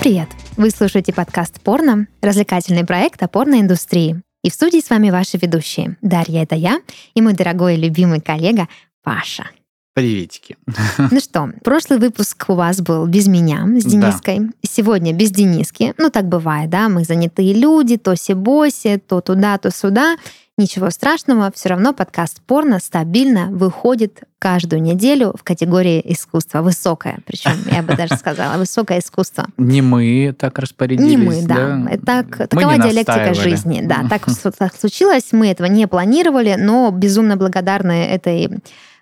привет! Вы слушаете подкаст «Порно», развлекательный проект о порноиндустрии. И в студии с вами ваши ведущие. Дарья — это я, и мой дорогой и любимый коллега Паша. Приветики. Ну что, прошлый выпуск у вас был без меня, с Дениской. Да. Сегодня без Дениски. Ну, так бывает, да, мы занятые люди, то си-боси, то туда, то сюда. Ничего страшного, все равно подкаст порно стабильно выходит каждую неделю в категории искусства. Высокое, причем я бы даже сказала, высокое искусство. Не мы так распорядились. Не мы, да. да. Так, такова диалектика жизни. Да, так, так случилось. Мы этого не планировали, но безумно благодарны этой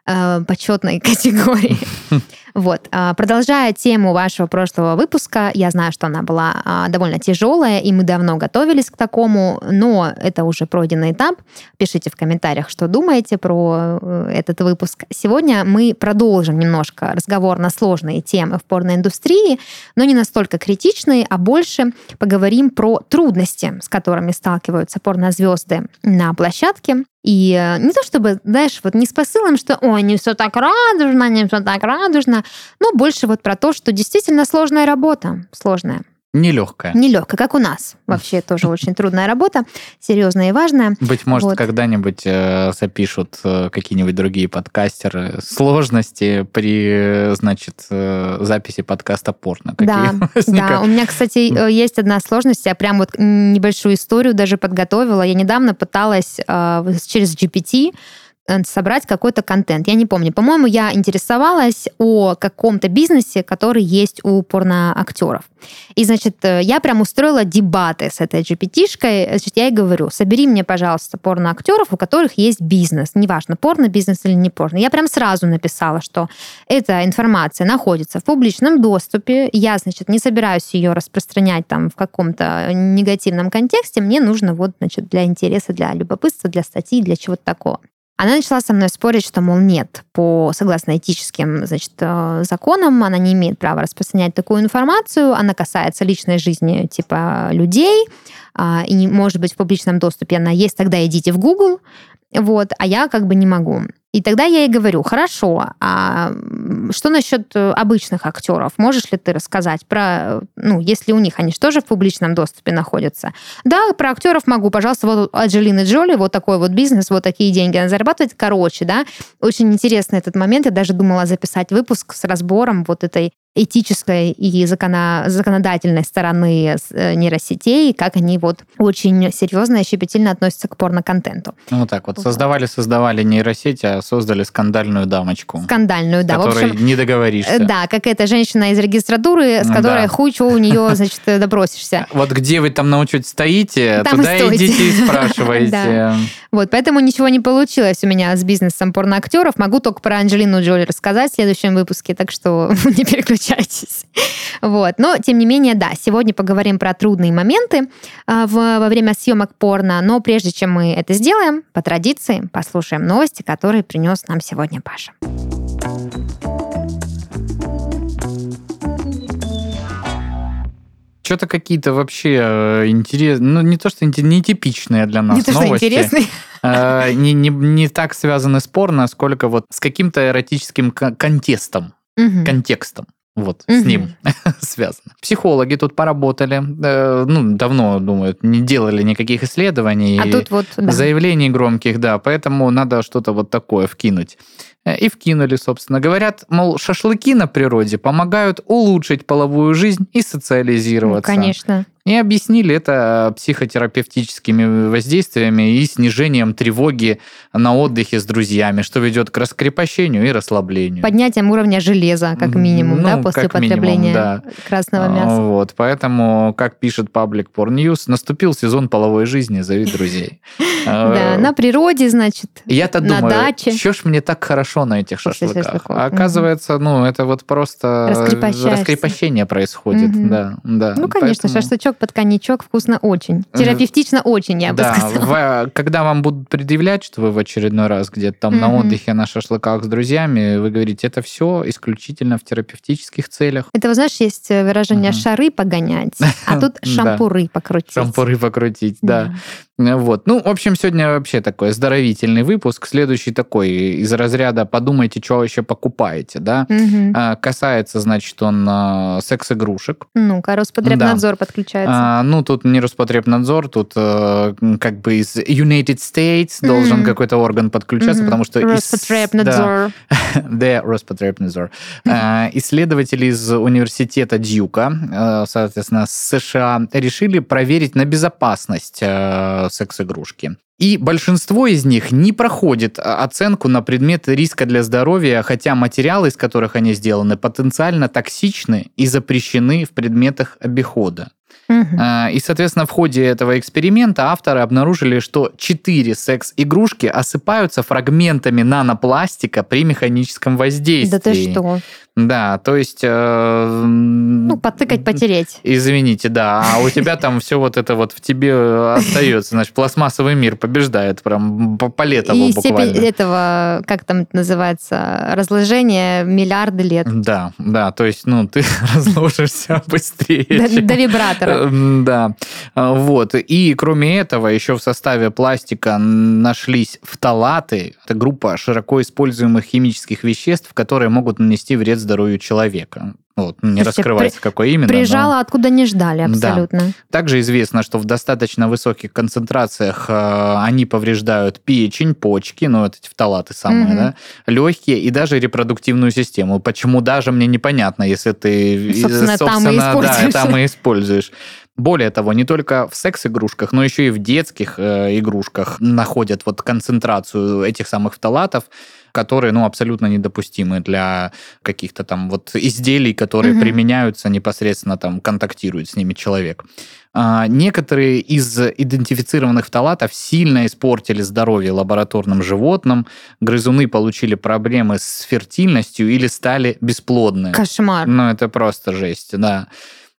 э, почетной категории. Вот. А, продолжая тему вашего прошлого выпуска, я знаю, что она была а, довольно тяжелая, и мы давно готовились к такому, но это уже пройденный этап. Пишите в комментариях, что думаете про э, этот выпуск. Сегодня мы продолжим немножко разговор на сложные темы в порноиндустрии, но не настолько критичные, а больше поговорим про трудности, с которыми сталкиваются порнозвезды на площадке, и э, не то чтобы, знаешь, вот не с посылом, что ой, не все так радужно, не все так радужно, но больше вот про то, что действительно сложная работа, сложная. Нелегкая. Нелегкая, как у нас. Вообще тоже очень трудная работа, серьезная и важная. Быть может, вот. когда-нибудь э, запишут э, какие-нибудь другие подкастеры сложности при, значит, э, записи подкаста порно. Да, да. У меня, кстати, есть одна сложность. Я прям вот небольшую историю даже подготовила. Я недавно пыталась через GPT собрать какой-то контент. Я не помню. По-моему, я интересовалась о каком-то бизнесе, который есть у порноактеров. И, значит, э, я прям устроила дебаты с этой GPT-шкой. Значит, я ей говорю, собери мне, пожалуйста, порноактеров, у которых есть бизнес. Неважно, порно-бизнес или не порно. Я прям сразу написала, что эта информация находится в публичном доступе. Я, значит, не собираюсь ее распространять там в каком-то негативном контексте. Мне нужно вот, значит, для интереса, для любопытства, для статьи, для чего-то такого. Она начала со мной спорить, что, мол, нет, по согласно этическим значит, э, законам она не имеет права распространять такую информацию, она касается личной жизни типа людей, а, и может быть в публичном доступе она есть, тогда идите в Google, вот, а я как бы не могу. И тогда я ей говорю, хорошо, а что насчет э, обычных актеров? Можешь ли ты рассказать про, ну, если у них они же тоже в публичном доступе находятся? Да, про актеров могу, пожалуйста, вот Аджелины Джоли, вот такой вот бизнес, вот такие деньги она зарабатывает. Короче, да, очень интересный этот момент. Я даже думала записать выпуск с разбором вот этой этической и закона, законодательной стороны э, нейросетей, как они вот очень серьезно и щепетильно относятся к порно-контенту. Ну, вот так вот. Создавали-создавали нейросети, а создали скандальную дамочку. Скандальную, да. Которой в общем, не договоришься. Э, да, какая-то женщина из регистратуры, с которой да. хуй, у нее, значит, допросишься. Вот где вы там научить стоите, там туда и идите и спрашиваете. Вот, поэтому ничего не получилось у меня с бизнесом порноактеров. Могу только про Анджелину Джоли рассказать в следующем выпуске, так что не переключайтесь. Вот. Но, тем не менее, да, сегодня поговорим про трудные моменты а, во время съемок порно. Но прежде чем мы это сделаем, по традиции послушаем новости, которые принес нам сегодня Паша. Что-то какие-то вообще э, интересные, ну не то что нетипичные для нас не новости. То, что интересные. Э, не, не, не так связаны с порно, сколько вот с каким-то эротическим контестом, угу. контекстом. Вот, угу. с ним связано. Психологи тут поработали, э, ну, давно, думаю, не делали никаких исследований. А тут вот, да. Заявлений громких, да, поэтому надо что-то вот такое вкинуть. Э, и вкинули, собственно. Говорят, мол, шашлыки на природе помогают улучшить половую жизнь и социализироваться. Ну, конечно. И объяснили это психотерапевтическими воздействиями и снижением тревоги на отдыхе с друзьями, что ведет к раскрепощению и расслаблению. Поднятием уровня железа, как минимум, ну, да, после потребления минимум, да. красного мяса. Вот, поэтому, как пишет Public Porn News, наступил сезон половой жизни, зови друзей. Да, на природе, значит, Я-то думаю, даче. что ж мне так хорошо на этих шашлыках? А оказывается, ну, это вот просто раскрепощение происходит. Да, да. Ну, конечно, шашлычок под коньячок вкусно очень. Терапевтично очень, я бы да, сказала. В, когда вам будут предъявлять, что вы в очередной раз где-то там mm-hmm. на отдыхе, на шашлыках с друзьями, вы говорите, это все исключительно в терапевтических целях. Это, вы знаешь, есть выражение mm-hmm. «шары погонять», а тут «шампуры покрутить». «Шампуры покрутить», да. Вот. Ну, в общем, сегодня вообще такой здоровительный выпуск. Следующий такой из разряда «подумайте, что вообще покупаете», да? Угу. А, касается, значит, он а, секс-игрушек. Ну-ка, Роспотребнадзор да. подключается. А, ну, тут не Роспотребнадзор, тут а, как бы из United States mm должен какой-то орган подключаться, mm потому что... Роспотребнадзор. Да, Роспотребнадзор. А, исследователи из университета Дьюка, а, соответственно, США, решили проверить на безопасность а, секс-игрушки. И большинство из них не проходит оценку на предмет риска для здоровья, хотя материалы, из которых они сделаны, потенциально токсичны и запрещены в предметах обихода. Угу. И, соответственно, в ходе этого эксперимента авторы обнаружили, что четыре секс-игрушки осыпаются фрагментами нанопластика при механическом воздействии. Да ты что? Да, то есть... Э, ну, потыкать, потереть. Извините, да. А у тебя там все вот это вот в тебе остается. Значит, пластмассовый мир побеждает прям по, по летому И буквально. степень этого, как там это называется, разложения миллиарды лет. Да, да. То есть, ну, ты разложишься быстрее. До, до вибратора. Да. Вот. И кроме этого, еще в составе пластика нашлись фталаты. Это группа широко используемых химических веществ, которые могут нанести вред здоровью человека. Вот, не Слушайте, раскрывается, при, какой именно. Прижало, но... откуда не ждали, абсолютно. Да. Также известно, что в достаточно высоких концентрациях э, они повреждают печень, почки, ну, вот эти фталаты самые, угу. да, легкие и даже репродуктивную систему. Почему даже, мне непонятно, если ты, собственно, собственно там, и да, там и используешь. Более того, не только в секс-игрушках, но еще и в детских э, игрушках находят вот концентрацию этих самых фталатов, которые, ну, абсолютно недопустимы для каких-то там вот изделий, которые угу. применяются непосредственно там, контактирует с ними человек. А, некоторые из идентифицированных фталатов сильно испортили здоровье лабораторным животным, грызуны получили проблемы с фертильностью или стали бесплодны. Кошмар. Ну, это просто жесть, да.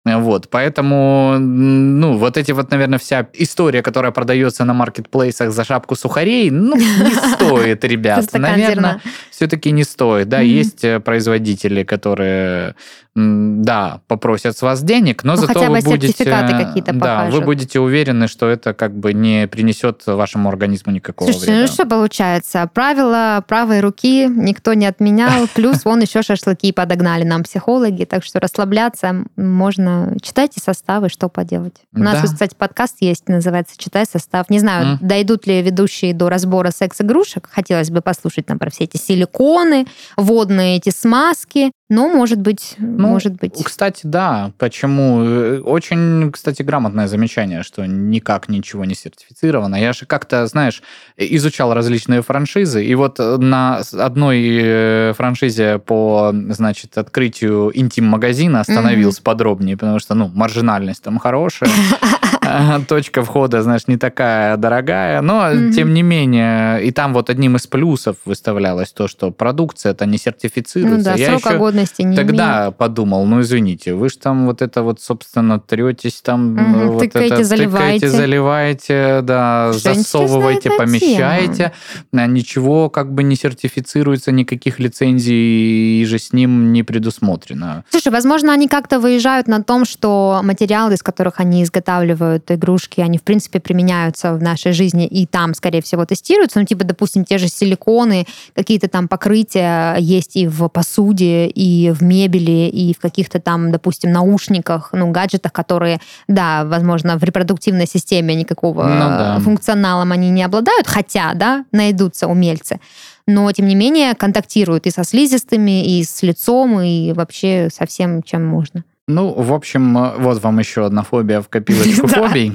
Вот, поэтому, ну, вот эти вот, наверное, вся история, которая продается на маркетплейсах за шапку сухарей, ну, не стоит, ребят. Наверное, все-таки не стоит. Да, есть э, производители, которые да, попросят с вас денег, но ну, зато хотя бы вы будете... какие-то Да, вы будете уверены, что это как бы не принесет вашему организму никакого Слушайте, вреда. ну что получается? Правила правой руки никто не отменял, плюс вон еще шашлыки подогнали нам психологи, так что расслабляться можно. Читайте составы, что поделать. У нас, да. кстати, подкаст есть, называется «Читай состав». Не знаю, mm. дойдут ли ведущие до разбора секс-игрушек. Хотелось бы послушать нам про все эти силиконы, водные эти смазки, но, может быть, ну, может быть. Кстати, да. Почему? Э, очень, кстати, грамотное замечание, что никак ничего не сертифицировано. Я же как-то, знаешь, изучал различные франшизы, и вот на одной э, франшизе по, значит, открытию интим-магазина остановился mm-hmm. подробнее, потому что, ну, маржинальность там хорошая. точка входа, знаешь, не такая дорогая, но mm-hmm. тем не менее, и там вот одним из плюсов выставлялось то, что продукция это не сертифицируется. Ну да, Я срока годности не Тогда имеет. подумал, ну извините, вы же там вот это вот, собственно, третесь там, mm-hmm, вот тыкаете, это, заливаете. тыкаете, заливаете, да, что засовываете, помещаете, тема. ничего как бы не сертифицируется, никаких лицензий и же с ним не предусмотрено. Слушай, возможно, они как-то выезжают на том, что материалы, из которых они изготавливают делают игрушки, они, в принципе, применяются в нашей жизни и там, скорее всего, тестируются. Ну, типа, допустим, те же силиконы, какие-то там покрытия есть и в посуде, и в мебели, и в каких-то там, допустим, наушниках, ну, гаджетах, которые, да, возможно, в репродуктивной системе никакого ну, да. функционалом они не обладают, хотя, да, найдутся умельцы но тем не менее контактируют и со слизистыми, и с лицом, и вообще со всем, чем можно. Ну, в общем, вот вам еще одна фобия в копилочку фобий.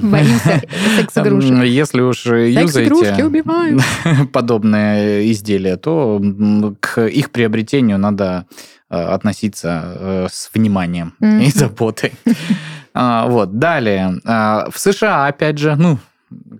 Если уж юзаете подобные изделия, то к их приобретению надо э, относиться э, с вниманием и заботой. А, вот, далее. А, в США, опять же, ну,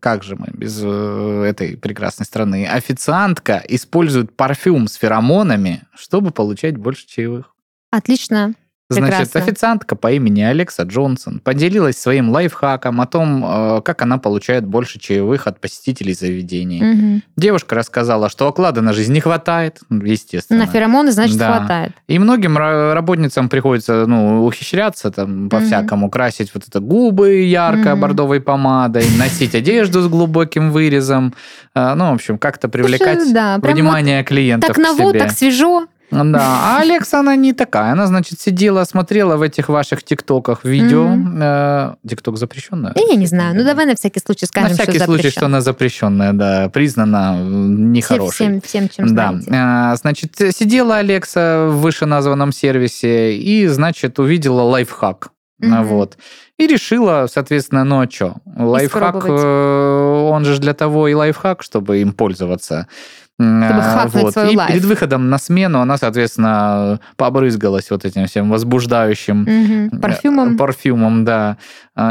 как же мы без э, этой прекрасной страны? Официантка использует парфюм с феромонами, чтобы получать больше чаевых. Отлично. Прекрасно. Значит, официантка по имени Алекса Джонсон поделилась своим лайфхаком о том, э, как она получает больше чаевых от посетителей заведений. Угу. Девушка рассказала, что оклада на жизнь не хватает, естественно. На феромоны, значит, да. хватает. И многим работницам приходится ну, ухищряться там по-всякому, угу. красить вот это губы ярко угу. бордовой помадой, носить одежду с глубоким вырезом. Э, ну, в общем, как-то привлекать да, внимание вот клиентов Так ново, так свежо. Да, а Алекса, она не такая. Она, значит, сидела, смотрела в этих ваших тиктоках видео. Mm-hmm. Тикток запрещенная? Я не знаю. Ну, давай на всякий случай скажем, На всякий что случай, что она запрещенная, да, признана нехорошей. Всем, чем да. знаете. Значит, сидела Алекса в вышеназванном сервисе и, значит, увидела лайфхак. Mm-hmm. Вот. И решила, соответственно, ну а что? Лайфхак, э, он же для того и лайфхак, чтобы им пользоваться. Чтобы а, вот. свою И лайф. перед выходом на смену она, соответственно, побрызгалась вот этим всем возбуждающим угу. парфюмом. парфюмом, да,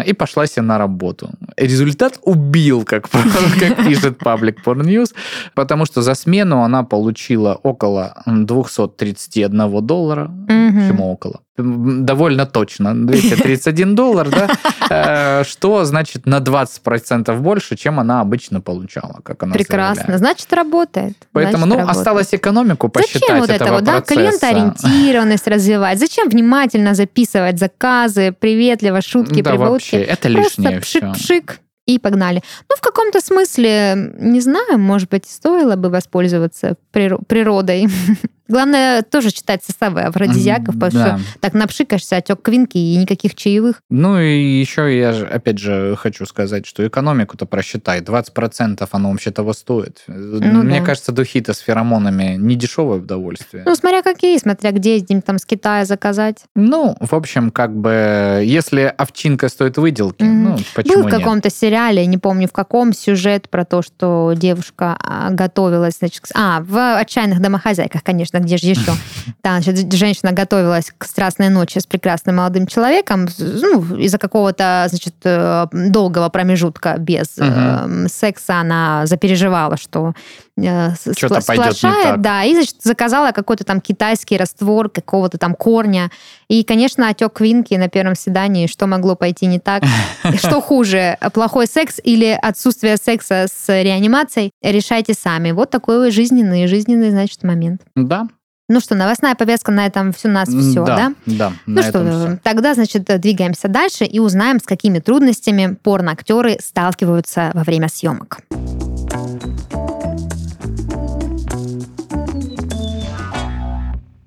и пошла себе на работу. Результат убил, как, как пишет Public Porn News, потому что за смену она получила около 231 доллара, угу. почему около? довольно точно, 231 доллар, да, э, что значит на 20% больше, чем она обычно получала, как она Прекрасно, заявляет. значит, работает. Поэтому, значит, ну, работает. осталось экономику посчитать Зачем вот этого, да, клиентоориентированность развивать? Зачем внимательно записывать заказы, приветливо, шутки, да, прибаутки? Вообще, это лишнее Просто пшик-пшик, и погнали. Ну, в каком-то смысле, не знаю, может быть, стоило бы воспользоваться природой. Главное тоже читать составы афродизиаков, потому да. что так напшикаешься, отек квинки и никаких чаевых. Ну и еще я же, опять же, хочу сказать, что экономику-то просчитай. 20% оно вообще того стоит. Ну, Мне да. кажется, духи-то с феромонами не дешевое удовольствие. Ну, смотря какие, смотря где, где там с Китая заказать. Ну, в общем, как бы, если овчинка стоит выделки, mm-hmm. ну, почему Был в каком-то сериале, не помню в каком, сюжет про то, что девушка а, готовилась, значит, а, в «Отчаянных домохозяйках», конечно, конечно, где же еще? Там, значит, женщина готовилась к страстной ночи с прекрасным молодым человеком, ну, из-за какого-то, значит, э, долгого промежутка без угу. секса она запереживала, что Что-то сплошает, да, и, значит, заказала какой-то там китайский раствор какого-то там корня. И, конечно, отек квинки на первом свидании, что могло пойти не так? Что хуже, плохой секс или отсутствие секса с реанимацией? Решайте сами. Вот такой жизненный, жизненный, значит, момент. Да, ну что, новостная повестка на этом все у нас все, да? Да, да Ну что, все. тогда, значит, двигаемся дальше и узнаем, с какими трудностями порноактеры сталкиваются во время съемок.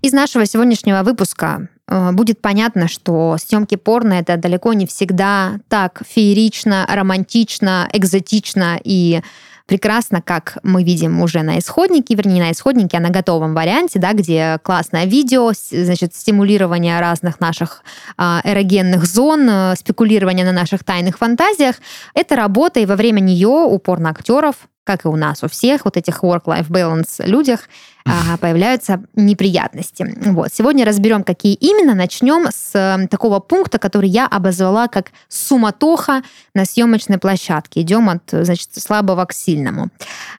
Из нашего сегодняшнего выпуска э, будет понятно, что съемки порно это далеко не всегда так феерично, романтично, экзотично и прекрасно, как мы видим уже на исходнике, вернее, на исходнике, а на готовом варианте, да, где классное видео, значит, стимулирование разных наших э, эрогенных зон, э, спекулирование на наших тайных фантазиях. Это работа, и во время нее у порноактеров как и у нас, у всех вот этих work-life balance людях, а, появляются неприятности. Вот. Сегодня разберем, какие именно. Начнем с такого пункта, который я обозвала как суматоха на съемочной площадке. Идем от значит, слабого к сильному.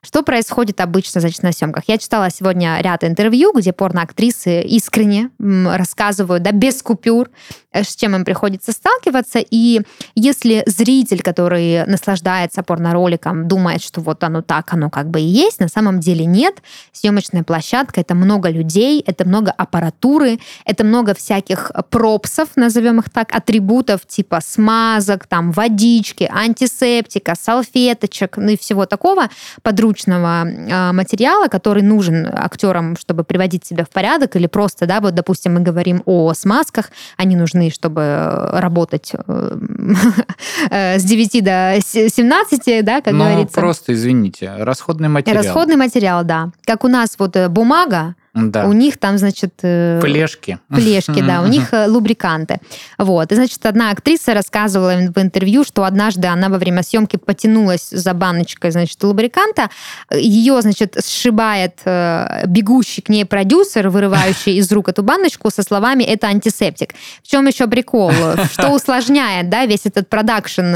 Что происходит обычно значит, на съемках? Я читала сегодня ряд интервью, где порноактрисы искренне рассказывают, да, без купюр, э, с чем им приходится сталкиваться. И если зритель, который наслаждается порнороликом, думает, что вот оно так, оно как бы и есть, на самом деле нет. Съемочная площадка это много людей, это много аппаратуры, это много всяких пропсов, назовем их так, атрибутов типа смазок, там, водички, антисептика, салфеточек, ну и всего такого подручного э, материала, который нужен актерам, чтобы приводить себя в порядок, или просто, да, вот, допустим, мы говорим о смазках, они нужны, чтобы работать э, э, с 9 до 17, да, как ну, говорится. просто, извините, расходный материал. Расходный материал, да. Как у нас вот бумага, да. У них там, значит... Э, флешки. Флешки, да, у них э, лубриканты. Вот. И, значит, одна актриса рассказывала в интервью, что однажды она во время съемки потянулась за баночкой, значит, лубриканта. Ее, значит, сшибает э, бегущий к ней продюсер, вырывающий из рук эту баночку со словами «это антисептик». В чем еще прикол? Что усложняет, да, весь этот продакшн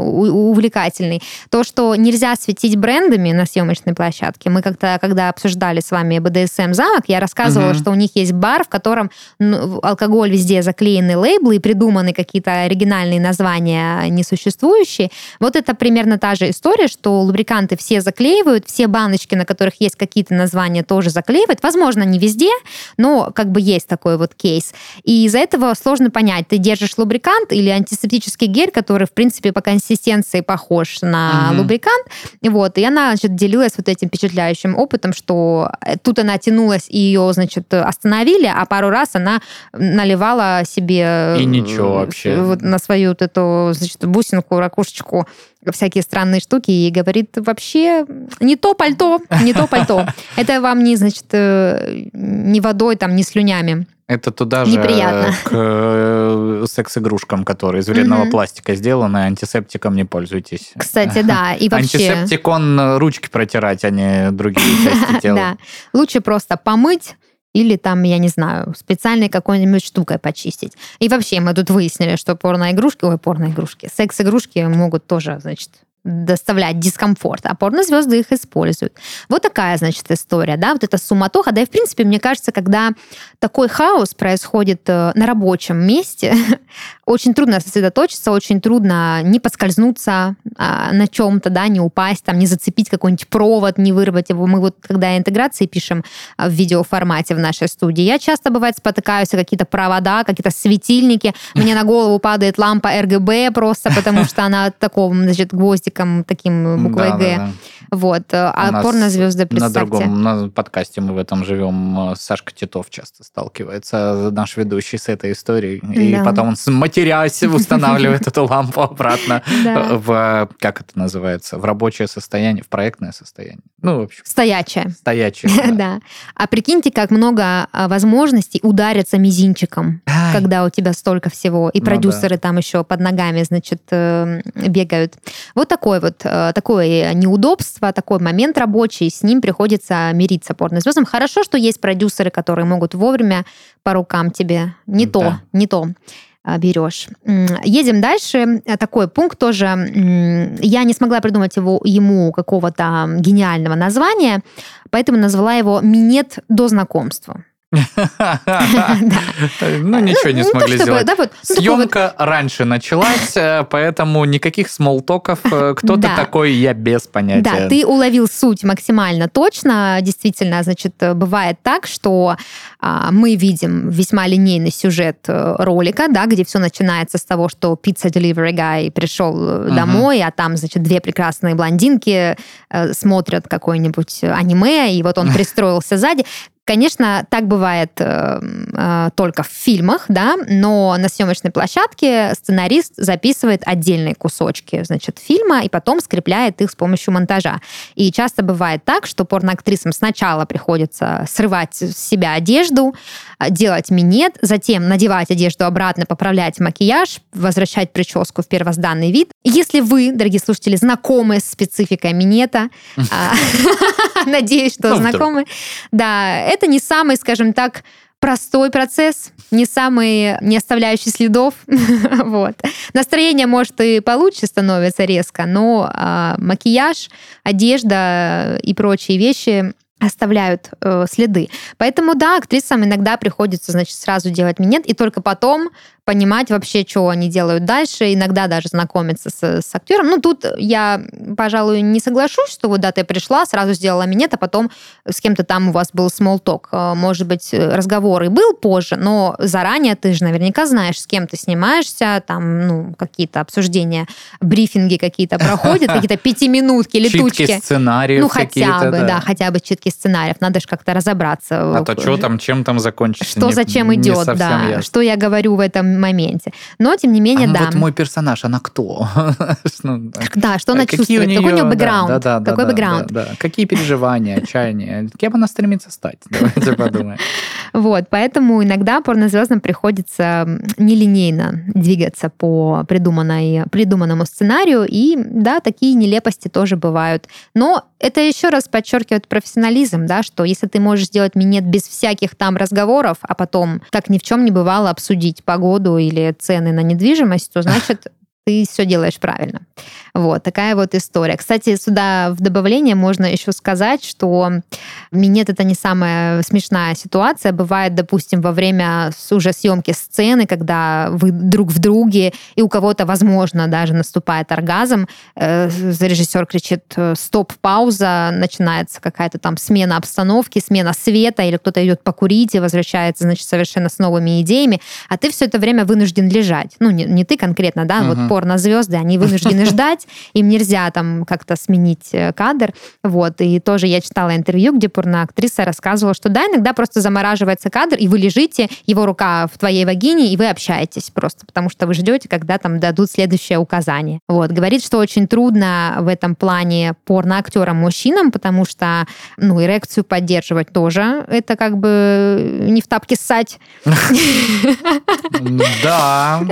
увлекательный? То, что нельзя светить брендами на съемочной площадке. Мы как-то, когда обсуждали с вами БДСМ замок, я рассказывала, угу. что у них есть бар, в котором ну, алкоголь везде заклеены лейблы и придуманы какие-то оригинальные названия несуществующие. Вот это примерно та же история, что лубриканты все заклеивают, все баночки, на которых есть какие-то названия, тоже заклеивают. Возможно, не везде, но как бы есть такой вот кейс. И из-за этого сложно понять, ты держишь лубрикант или антисептический гель, который, в принципе, по консистенции похож на угу. лубрикант. Вот, и она, значит, делилась вот этим впечатляющим опытом, что э, тут она тянулась, и ее, значит, остановили, а пару раз она наливала себе... И ничего вообще. Вот на свою вот эту, значит, бусинку, ракушечку всякие странные штуки и говорит, вообще не то пальто, не то пальто. Это вам не, значит, э, не водой, там, не слюнями. Это туда же Неприятно. к э, секс-игрушкам, которые из вредного угу. пластика сделаны, антисептиком не пользуйтесь. Кстати, да. И вообще... Антисептик, он ручки протирать, а не другие части тела. Да. Лучше просто помыть, или там, я не знаю, специальной какой-нибудь штукой почистить. И вообще мы тут выяснили, что порно-игрушки, ой, порно-игрушки, секс-игрушки могут тоже, значит, доставлять дискомфорт, а порнозвезды их используют. Вот такая, значит, история, да, вот эта суматоха. Да и, в принципе, мне кажется, когда такой хаос происходит э, на рабочем месте, очень трудно сосредоточиться, очень трудно не поскользнуться а, на чем-то, да, не упасть, там, не зацепить какой-нибудь провод, не вырвать его. Мы вот, когда интеграции пишем а, в видеоформате в нашей студии, я часто, бывает, спотыкаюсь о какие-то провода, какие-то светильники, мне на голову падает лампа РГБ просто, потому что она таком, значит, гвоздик ящиком таким буквой да, Г. Да, да. Вот. Э, а порнозвезды, представьте. На другом на подкасте мы в этом живем. Э, Сашка Титов часто сталкивается, наш ведущий, с этой историей. И да. потом он, матерясь, устанавливает эту лампу обратно в, как это называется, в рабочее состояние, в проектное состояние. Ну, в общем. Стоячее. Стоячее, да. А прикиньте, как много а, возможностей удариться мизинчиком, когда у тебя столько всего. И ну продюсеры там еще под ногами, значит, э, бегают. Вот такой такой вот, э, такое неудобство, такой момент рабочий, с ним приходится мириться порнозвездам. Хорошо, что есть продюсеры, которые могут вовремя по рукам тебе не да. то, не то э, берешь. Едем дальше. Такой пункт тоже. Я не смогла придумать его, ему какого-то гениального названия, поэтому назвала его «Минет до знакомства». Ну, ничего не ну, смогли сделать. Ну, Съемка раньше началась, э, поэтому никаких смолтоков. Э, кто-то такой, я без понятия. Да, ты уловил суть максимально точно. Действительно, значит, бывает так, что а, мы видим весьма линейный сюжет э, ролика, да, где все начинается с того, что пицца delivery guy пришел домой, а там, значит, две прекрасные блондинки смотрят какое-нибудь аниме, и вот он пристроился сзади. Конечно, так бывает э, э, только в фильмах, да, но на съемочной площадке сценарист записывает отдельные кусочки, значит, фильма и потом скрепляет их с помощью монтажа. И часто бывает так, что порноактрисам сначала приходится срывать с себя одежду, делать минет, затем надевать одежду обратно, поправлять макияж, возвращать прическу в первозданный вид. Если вы, дорогие слушатели, знакомы с спецификой минета, а, надеюсь, что знакомы, да, это не самый, скажем так, простой процесс, не самый, не оставляющий следов. вот. Настроение, может, и получше становится резко, но а, макияж, одежда и прочие вещи оставляют э, следы. Поэтому, да, актрисам иногда приходится, значит, сразу делать минет, и только потом понимать вообще, что они делают дальше, иногда даже знакомиться с, с актером. Ну, тут я, пожалуй, не соглашусь, что вот да, ты пришла, сразу сделала минет, а потом с кем-то там у вас был talk. Э, может быть, разговор и был позже, но заранее ты же наверняка знаешь, с кем ты снимаешься, там, ну, какие-то обсуждения, брифинги какие-то проходят, какие-то пятиминутки, летучки. Читки сценариев Ну, хотя бы, да, хотя бы читки сценариев. Надо же как-то разобраться. А то что там, чем там закончится? Что зачем идет, да. Что я говорю в этом моменте. Но, тем не менее, а, да. вот мой персонаж, она кто? ну, да, что она а чувствует, какой у нее бэкграунд, какой бэкграунд. Какие переживания, отчаяния, кем она стремится стать? Давайте подумаем. Вот, поэтому иногда порнозвездам приходится нелинейно двигаться по придуманной, придуманному сценарию, и да, такие нелепости тоже бывают. Но это еще раз подчеркивает профессионализм, да, что если ты можешь сделать минет без всяких там разговоров, а потом, как ни в чем не бывало, обсудить погоду или цены на недвижимость, то значит ты все делаешь правильно. Вот, такая вот история. Кстати, сюда в добавление можно еще сказать, что минет это не самая смешная ситуация. Бывает, допустим, во время уже съемки сцены, когда вы друг в друге, и у кого-то, возможно, даже наступает оргазм, э, режиссер кричит э, «стоп, пауза», начинается какая-то там смена обстановки, смена света, или кто-то идет покурить и возвращается, значит, совершенно с новыми идеями, а ты все это время вынужден лежать. Ну, не, не ты конкретно, да, угу. вот порно-звезды, они вынуждены ждать, им нельзя там как-то сменить э, кадр. Вот. И тоже я читала интервью, где порноактриса рассказывала, что да, иногда просто замораживается кадр, и вы лежите, его рука в твоей вагине, и вы общаетесь просто, потому что вы ждете, когда там дадут следующее указание. Вот. Говорит, что очень трудно в этом плане порноактерам-мужчинам, потому что, ну, эрекцию поддерживать тоже, это как бы не в тапке ссать. Да,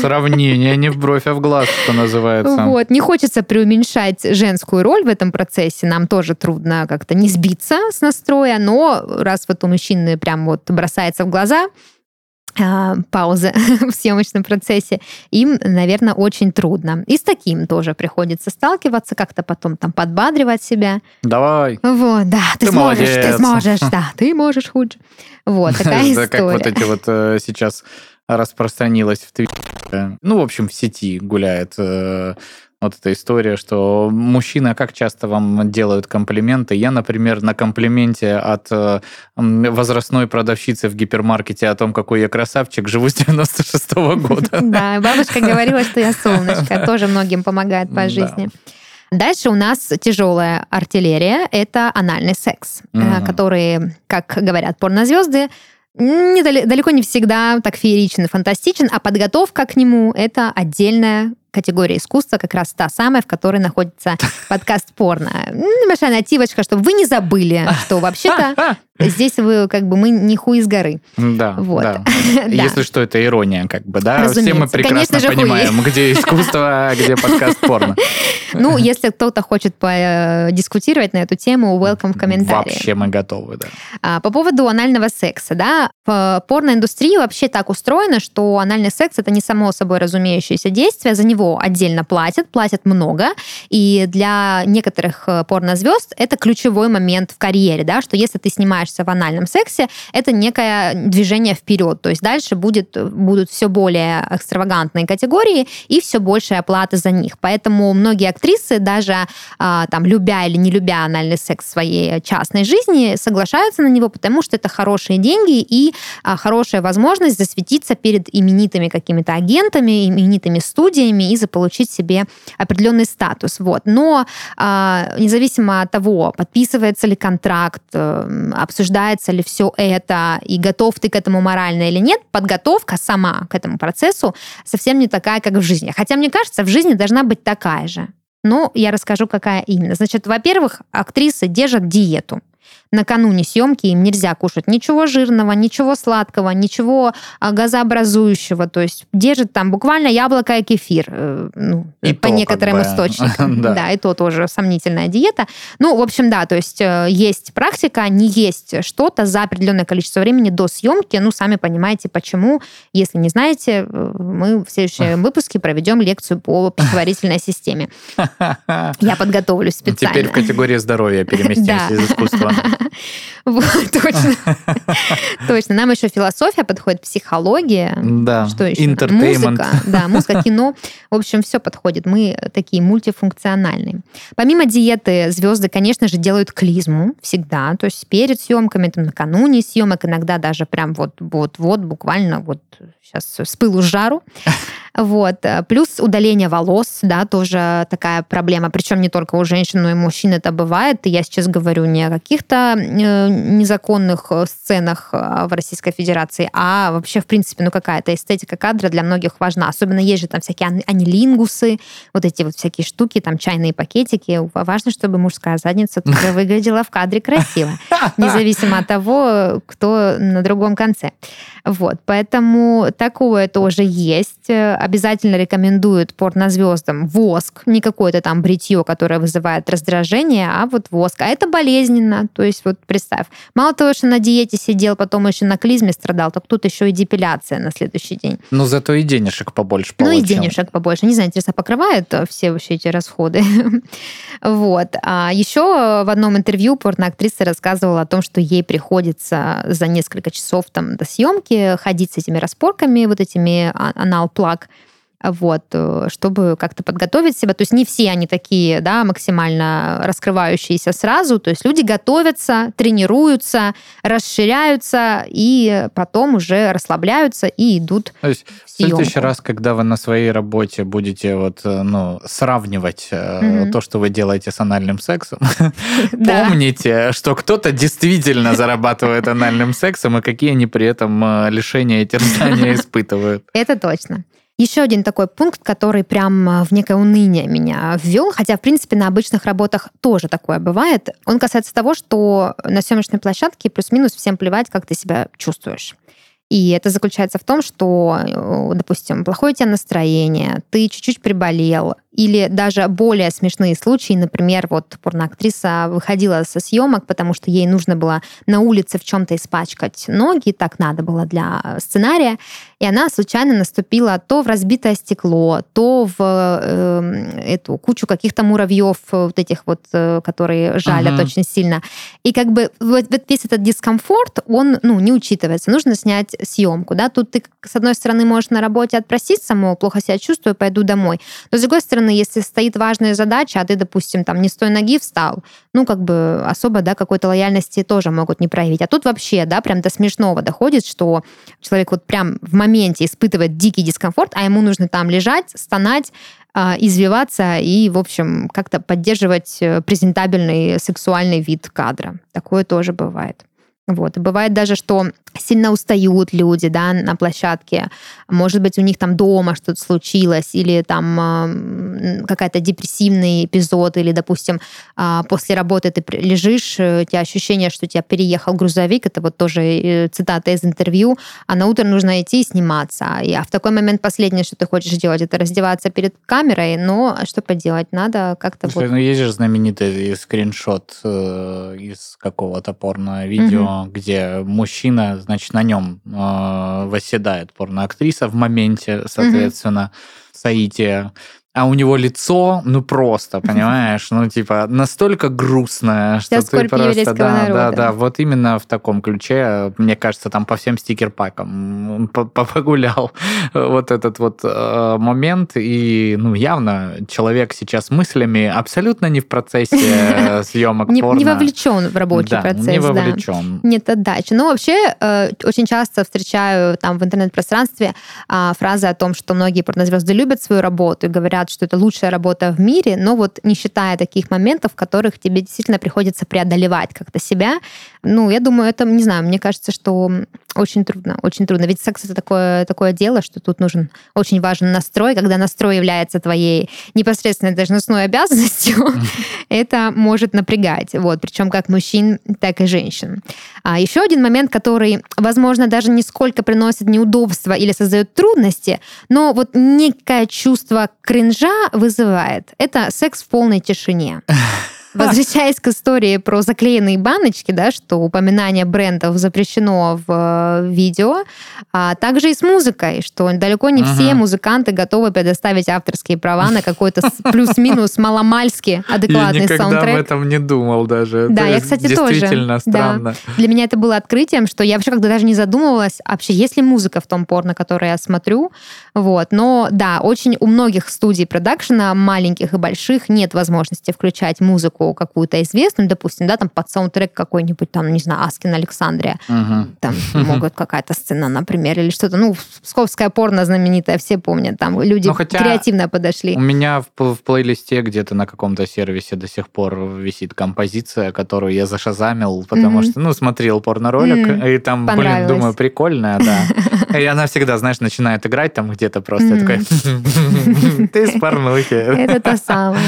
сравнение не в бровь, а в глаз, что называется. Вот, не хочется преуменьшать женскую роль в этом процессе, нам тоже трудно как-то не сбиться с настроя, но раз вот у мужчины прям вот бросается в глаза, а, паузы в съемочном процессе, им, наверное, очень трудно. И с таким тоже приходится сталкиваться, как-то потом там подбадривать себя. Давай. Вот, да, ты, ты сможешь, молодец. ты сможешь, да, ты можешь хуже. Вот, такая история. Как вот эти вот э, сейчас распространилась в Твиттере, ну, в общем, в сети гуляет э, вот эта история, что мужчина как часто вам делают комплименты. Я, например, на комплименте от э, возрастной продавщицы в гипермаркете о том, какой я красавчик, живу с 96-го года. Да, бабушка говорила, что я солнышко. Тоже многим помогает по жизни. Дальше у нас тяжелая артиллерия. Это анальный секс, который, как говорят порнозвезды, не, далеко не всегда так фееричен и фантастичен, а подготовка к нему — это отдельная категория искусства, как раз та самая, в которой находится подкаст порно. Небольшая нативочка, чтобы вы не забыли, что вообще-то здесь вы как бы мы не хуй из горы. Да, вот. да. Если что, это ирония, как бы, да? Разумеется. Все мы прекрасно понимаем, хуй. где искусство, а где подкаст порно. Ну, если кто-то хочет дискутировать на эту тему, welcome в комментарии. Вообще мы готовы, да. А, по поводу анального секса, да, в порноиндустрии вообще так устроено, что анальный секс это не само собой разумеющееся действие, за него отдельно платят, платят много, и для некоторых э, порнозвезд это ключевой момент в карьере, да, что если ты снимаешь занимаешься в анальном сексе, это некое движение вперед. То есть дальше будет, будут все более экстравагантные категории и все больше оплаты за них. Поэтому многие актрисы, даже а, там, любя или не любя анальный секс в своей частной жизни, соглашаются на него, потому что это хорошие деньги и а, хорошая возможность засветиться перед именитыми какими-то агентами, именитыми студиями и заполучить себе определенный статус. Вот. Но а, независимо от того, подписывается ли контракт, э, обсуждается ли все это и готов ты к этому морально или нет, подготовка сама к этому процессу совсем не такая, как в жизни. Хотя, мне кажется, в жизни должна быть такая же. Но я расскажу, какая именно. Значит, во-первых, актрисы держат диету накануне съемки им нельзя кушать ничего жирного, ничего сладкого, ничего а, газообразующего. То есть держит там буквально яблоко и кефир. Э, ну, и по то, некоторым как бы. источникам. да. да, и то тоже сомнительная диета. Ну, в общем, да, то есть э, есть практика, не есть что-то за определенное количество времени до съемки. Ну, сами понимаете, почему. Если не знаете, э, мы в следующем выпуске проведем лекцию по пищеварительной системе. Я подготовлюсь специально. Теперь в категории здоровья переместимся из искусства. Вот, точно. Точно. Нам еще философия подходит, психология. Да. Что еще? Музыка. Да, музыка, кино. В общем, все подходит. Мы такие мультифункциональные. Помимо диеты, звезды, конечно же, делают клизму всегда. То есть перед съемками, там, накануне съемок, иногда даже прям вот-вот-вот, буквально вот сейчас с пылу с жару. Вот. Плюс удаление волос, да, тоже такая проблема. Причем не только у женщин, но и у мужчин это бывает. И я сейчас говорю не о каких-то э, незаконных э, сценах э, в Российской Федерации, а вообще, в принципе, ну какая-то эстетика кадра для многих важна. Особенно есть же там всякие анилингусы, вот эти вот всякие штуки, там чайные пакетики. Важно, чтобы мужская задница тоже выглядела в кадре красиво, независимо от того, кто на другом конце. Вот, поэтому такое тоже есть обязательно рекомендуют порнозвездам воск, не какое-то там бритье, которое вызывает раздражение, а вот воск. А это болезненно. То есть вот представь, мало того, что на диете сидел, потом еще на клизме страдал, так тут еще и депиляция на следующий день. Ну, зато и денежек побольше получил. Ну, и денежек побольше. Не знаю, интересно, покрывает все вообще эти расходы? вот. А еще в одном интервью порноактриса рассказывала о том, что ей приходится за несколько часов там до съемки ходить с этими распорками, вот этими а, анал-плаг, вот, э, чтобы как-то подготовить себя. То есть не все они такие, да, максимально раскрывающиеся сразу. То есть люди готовятся, тренируются, расширяются и потом уже расслабляются и идут То есть в, следующий раз, когда вы на своей работе будете вот, э, ну, сравнивать mm-hmm. то, что вы делаете с анальным сексом, помните, что кто-то действительно зарабатывает анальным сексом, и какие они при этом лишения и терзания испытывают. Это точно. Еще один такой пункт, который прям э, в некое уныние меня ввел, хотя, в принципе, на обычных работах тоже такое бывает. Он касается того, что на съемочной площадке плюс-минус всем плевать, как ты себя чувствуешь. И это заключается в том, что, э, допустим, плохое у тебя настроение, ты чуть-чуть приболел, или даже более смешные случаи, например, вот порноактриса выходила со съемок, потому что ей нужно было на улице в чем-то испачкать ноги, так надо было для сценария, и она случайно наступила то в разбитое стекло, то в э, эту кучу каких-то муравьев, вот этих вот, э, которые жалят uh-huh. очень сильно. И как бы вот, вот весь этот дискомфорт, он, ну, не учитывается. Нужно снять съемку, да, тут ты, с одной стороны, можешь на работе отпроситься, мол, плохо себя чувствую, пойду домой, но с другой стороны, стороны, если стоит важная задача, а ты, допустим, там не с той ноги встал, ну, как бы особо, да, какой-то лояльности тоже могут не проявить. А тут вообще, да, прям до смешного доходит, что человек вот прям в моменте испытывает дикий дискомфорт, а ему нужно там лежать, стонать, а, извиваться и, в общем, как-то поддерживать э, презентабельный сексуальный вид кадра. Такое тоже бывает. Вот. Бывает даже, что сильно устают люди да, на площадке. Может быть, у них там дома что-то случилось, или там какая-то депрессивный эпизод, или, допустим, а, после работы ты лежишь, э, у тебя ощущение, что тебя переехал грузовик, это вот тоже э, цитата из интервью, а на утро нужно идти и сниматься. А в такой момент последнее, что ты хочешь делать, это раздеваться перед камерой, но что поделать, надо как-то... Слушай, вот... ну есть же знаменитый скриншот э, из какого-то порно-видео, угу. Где мужчина значит, на нем э, восседает порноактриса в моменте, соответственно, mm-hmm. соития а у него лицо, ну просто, понимаешь, ну типа настолько грустное, что Вся ты просто, да, народа. да, да, вот именно в таком ключе, мне кажется, там по всем стикер-пакам погулял вот этот вот э, момент, и ну явно человек сейчас мыслями абсолютно не в процессе съемок не, порно. Не вовлечен в рабочий да, процесс, не вовлечен. Да. Нет отдачи. Ну вообще э, очень часто встречаю там в интернет-пространстве э, фразы о том, что многие порнозвезды любят свою работу и говорят говорят, что это лучшая работа в мире, но вот не считая таких моментов, в которых тебе действительно приходится преодолевать как-то себя, ну, я думаю, это, не знаю, мне кажется, что очень трудно, очень трудно. Ведь секс это такое, такое дело, что тут нужен очень важен настрой. Когда настрой является твоей непосредственной должностной обязанностью, это может напрягать. Вот, причем как мужчин, так и женщин. А еще один момент, который, возможно, даже не сколько приносит неудобства или создает трудности, но вот некое чувство кринжа вызывает. Это секс в полной тишине. Возвращаясь к истории про заклеенные баночки, да, что упоминание брендов запрещено в э, видео, а также и с музыкой, что далеко не uh-huh. все музыканты готовы предоставить авторские права на какой-то плюс-минус маломальски адекватный я никогда саундтрек. об этом не думал даже. Да, это я, кстати, действительно тоже. Действительно странно. Да. Для меня это было открытием, что я вообще когда даже не задумывалась, вообще есть ли музыка в том порно, которое я смотрю. Вот. Но да, очень у многих студий продакшена, маленьких и больших, нет возможности включать музыку музыку какую-то известную, допустим, да, там под саундтрек какой-нибудь, там, не знаю, Аскин Александрия, угу. там могут какая-то сцена, например, или что-то, ну, псковская порно знаменитая, все помнят, там люди ну, хотя креативно подошли. У меня в, в плейлисте где-то на каком-то сервисе до сих пор висит композиция, которую я зашазамил, потому mm-hmm. что, ну, смотрел порно-ролик, mm-hmm. и там, блин, думаю, прикольная, да. И она всегда, знаешь, начинает играть там где-то просто, такой, ты с порнухи. Это то самое.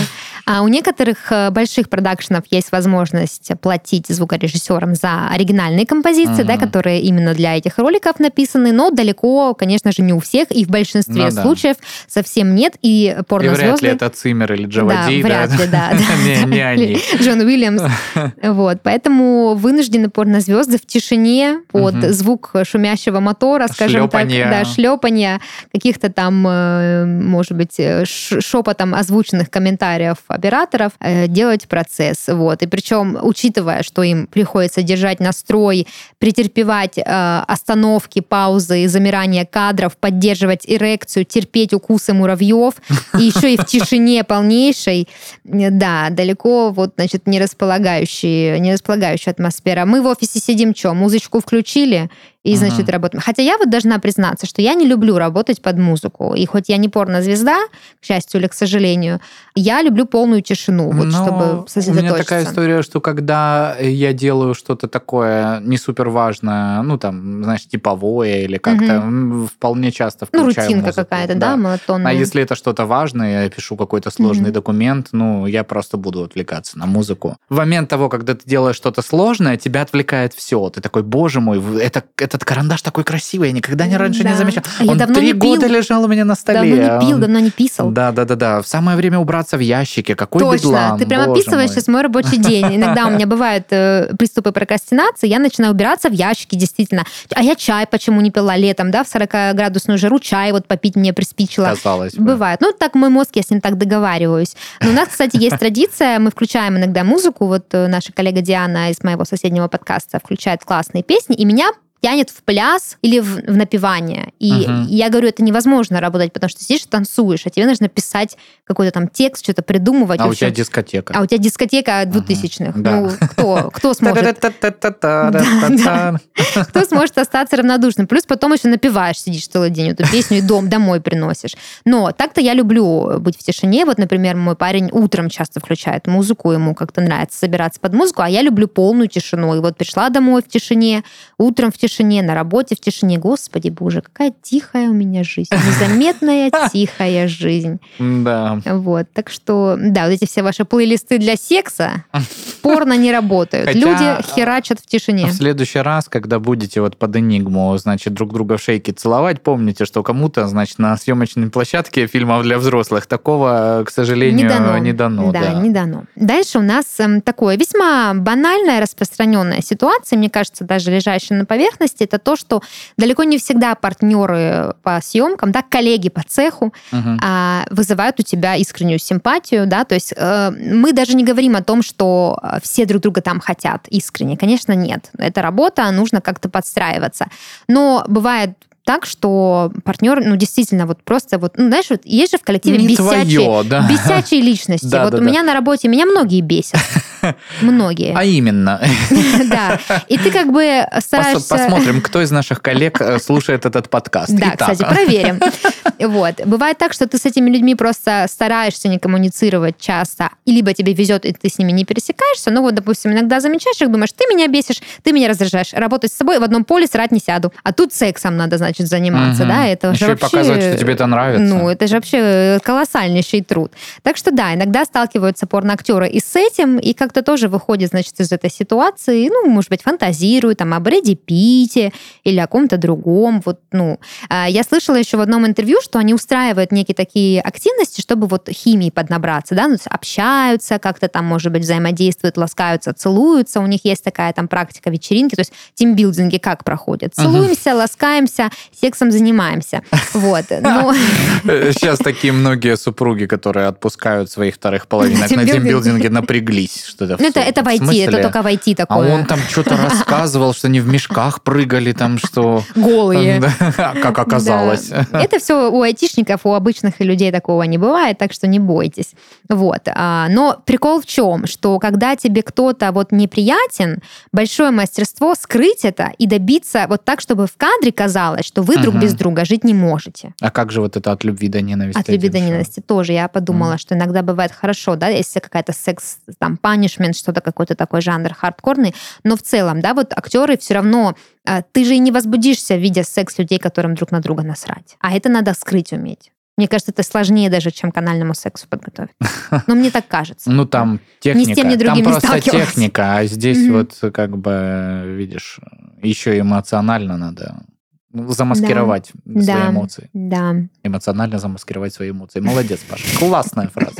А у некоторых э, больших продакшенов есть возможность платить звукорежиссерам за оригинальные композиции, uh-huh. да, которые именно для этих роликов написаны, но далеко, конечно же, не у всех, и в большинстве ну, случаев да. совсем нет, и порнозвезды... И вряд ли это Циммер или Джавади, да? вряд ли, да. Не они. Джон Уильямс. Вот, поэтому вынуждены порнозвезды в тишине под звук шумящего мотора, скажем так, да, шлепания, каких-то там, э, может быть, э, шепотом озвученных комментариев операторов, э, делать процесс. Вот. И причем, учитывая, что им приходится держать настрой, претерпевать остановки, паузы, замирание кадров, поддерживать эрекцию, терпеть укусы муравьев, и еще и в тишине полнейшей, да, далеко вот, значит, не располагающая, не располагающая атмосфера. Мы в офисе сидим, что, музычку включили, и, uh-huh. значит, работаем. Хотя я вот должна признаться, что я не люблю работать под музыку. И хоть я не порно-звезда, к счастью или к сожалению, я люблю полную тишину, вот, Но чтобы сосредоточиться. У меня такая история, что когда я делаю что-то такое не супер важное, ну, там, знаешь, типовое или как-то, uh-huh. вполне часто включаю Ну, рутинка музыку. какая-то, да, да монотонная. А если это что-то важное, я пишу какой-то сложный uh-huh. документ, ну, я просто буду отвлекаться на музыку. В момент того, когда ты делаешь что-то сложное, тебя отвлекает все. Ты такой, боже мой, это, это этот карандаш такой красивый, я никогда не раньше да. не замечал. А Он три года лежал у меня на столе. Давно не пил, давно не писал. Да, да, да, да. В самое время убраться в ящике. Какой Точно. бедлам, Ты прям описываешь сейчас мой рабочий день. Иногда у меня бывают э, приступы прокрастинации, я начинаю убираться в ящике, действительно. А я чай почему не пила летом, да, в 40-градусную жару чай вот попить мне приспичило. Казалось бы. Бывает. Ну, так мой мозг, я с ним так договариваюсь. Но у нас, кстати, есть традиция, мы включаем иногда музыку, вот э, наша коллега Диана из моего соседнего подкаста включает классные песни, и меня тянет в пляс или в, в напевание. И uh-huh. я говорю, это невозможно работать, потому что сидишь танцуешь, а тебе нужно писать какой-то там текст, что-то придумывать. А у тебя дискотека. А у тебя дискотека двухтысячных. Uh-huh. Ну, кто, кто сможет? Кто сможет остаться равнодушным? Плюс потом еще напиваешь, сидишь целый день эту песню и дом домой приносишь. Но так-то я люблю быть в тишине. Вот, например, мой парень утром часто включает музыку, ему как-то нравится собираться под музыку, а я люблю полную тишину. И вот пришла домой в тишине, утром в тишине, на работе в тишине. Господи боже, какая тихая у меня жизнь. Незаметная, тихая жизнь. Да. Вот, так что, да, вот эти все ваши плейлисты для секса порно не работают. Хотя Люди херачат в тишине. В следующий раз, когда будете вот под энигму, значит, друг друга в шейке целовать, помните, что кому-то, значит, на съемочной площадке фильмов для взрослых такого, к сожалению, не дано. Не дано да, да, не дано. Дальше у нас эм, такое весьма банальная, распространенная ситуация, мне кажется, даже лежащая на поверхности, поверхности, это то, что далеко не всегда партнеры по съемкам, да, коллеги по цеху угу. а, вызывают у тебя искреннюю симпатию, да, то есть э, мы даже не говорим о том, что э, все друг друга там хотят искренне, конечно, нет. Это работа, нужно как-то подстраиваться. Но бывает так, что партнер, ну, действительно, вот просто вот, ну, знаешь, вот есть же в коллективе не бесячие, твое, да. бесячие личности. Да, вот да, у да. меня на работе, меня многие бесят. Многие. А именно. Да. И ты как бы стараешься... Посмотрим, кто из наших коллег э, слушает этот подкаст. Да, кстати, проверим. Вот. Бывает так, что ты с этими людьми просто стараешься не коммуницировать часто, и либо тебе везет, и ты с ними не пересекаешься, ну вот, допустим, иногда замечаешь их, думаешь, ты меня бесишь, ты меня раздражаешь, работать с собой в одном поле срать не сяду. А тут сексом надо, значит, заниматься, угу. да? Это Еще же вообще... показывать, что тебе это нравится. Ну, это же вообще колоссальнейший труд. Так что да, иногда сталкиваются порноактеры и с этим, и как-то тоже выходит, значит, из этой ситуации, ну, может быть, фантазируют там о Брэди Питте или о ком-то другом. Вот, ну, а, я слышала еще в одном интервью, что они устраивают некие такие активности, чтобы вот химии поднабраться, да, ну, общаются, как-то там, может быть, взаимодействуют, ласкаются, целуются. У них есть такая там практика вечеринки, то есть тимбилдинги как проходят? Целуемся, uh-huh. ласкаемся, сексом занимаемся. Вот. Но... Сейчас такие многие супруги, которые отпускают своих вторых половинок на тимбилдинге, напряглись. Это это, это в IT, это только в IT а такое. А он там что-то рассказывал, что они в мешках прыгали, там что... Голые. Как оказалось. Это все у айтишников, у обычных людей такого не бывает, так что не бойтесь. Вот. А, но прикол в чем? Что когда тебе кто-то вот неприятен, большое мастерство скрыть это и добиться вот так, чтобы в кадре казалось, что вы друг без друга жить не можете. А как же вот это от любви до ненависти? От любви до ненависти тоже. Я подумала, что иногда бывает хорошо, да, если какая-то секс, там, панишмент, что-то какой-то такой жанр хардкорный, но в целом, да, вот актеры все равно, а, ты же и не возбудишься, видя секс людей, которым друг на друга насрать. А это надо скрыть уметь. Мне кажется, это сложнее даже, чем к анальному сексу подготовить. Но мне так кажется. Ну, там техника. Ни с тем, ни другим там просто техника, а здесь вот как бы, видишь, еще эмоционально надо замаскировать да. свои да. эмоции. Да. Эмоционально замаскировать свои эмоции. Молодец, Паша. Классная фраза.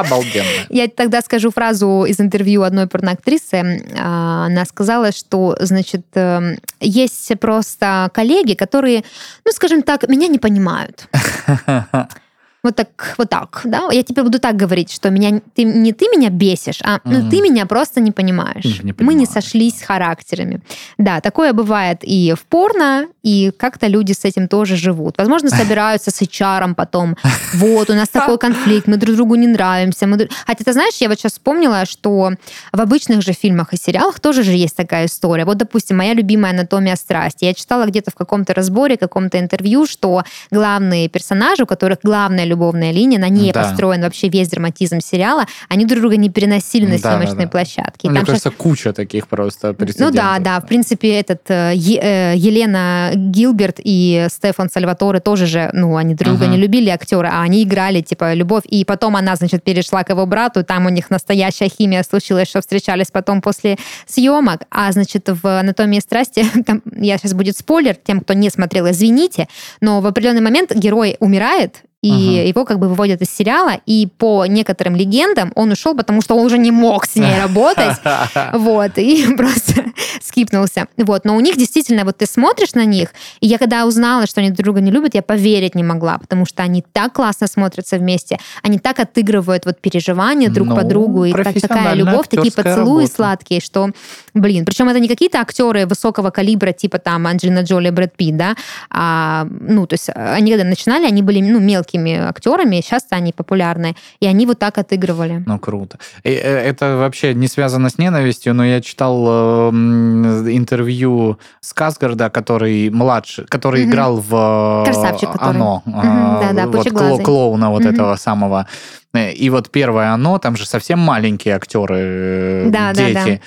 Обалденно. Я тогда скажу фразу из интервью одной порноактрисы. А, она сказала, что, значит, эм, есть просто коллеги, которые, ну, скажем так, меня не понимают. вот так, вот так, да, я тебе буду так говорить, что меня, ты, не ты меня бесишь, а ну, ты меня просто не понимаешь. Не Мы не сошлись с характерами. Да, такое бывает и в порно, и как-то люди с этим тоже живут. Возможно, собираются с HR потом. Вот, у нас такой конфликт, мы друг другу не нравимся. Мы... Хотя, ты знаешь, я вот сейчас вспомнила, что в обычных же фильмах и сериалах тоже же есть такая история. Вот, допустим, моя любимая «Анатомия страсти». Я читала где-то в каком-то разборе, каком-то интервью, что главные персонажи, у которых главная любовная линия, на ней да. построен вообще весь драматизм сериала, они друг друга не переносили на съемочной да, да. площадке. Мне кажется, сейчас... куча таких просто Ну да, да, в принципе, этот э, э, Елена Гилберт и Стефан Сальваторе тоже же, ну, они друг друга uh-huh. не любили актеры, а они играли, типа, любовь, и потом она, значит, перешла к его брату, там у них настоящая химия случилась, что встречались потом после съемок, а, значит, в «Анатомии страсти», там, я сейчас будет спойлер тем, кто не смотрел, извините, но в определенный момент герой умирает, и uh-huh. его как бы выводят из сериала, и по некоторым легендам он ушел, потому что он уже не мог с ней работать, вот, и просто скипнулся. Вот, но у них действительно, вот ты смотришь на них, и я когда узнала, что они друг друга не любят, я поверить не могла, потому что они так классно смотрятся вместе, они так отыгрывают вот переживания друг ну, по другу, и так, такая любовь, такие поцелуи работа. сладкие, что, блин, причем это не какие-то актеры высокого калибра, типа там Анджелина Джоли, Брэд Питт, да, а, ну, то есть они когда начинали, они были, ну, мелкие такими актерами, сейчас они популярны, и они вот так отыгрывали. Ну, круто. И, э, это вообще не связано с ненавистью, но я читал э, интервью Сказгарда, который младший, который угу. играл в Красавчик, который. Оно. Угу, да, да, вот, кло, клоуна вот угу. этого самого. И вот первое оно, там же совсем маленькие актеры, э, да, дети. Да, да.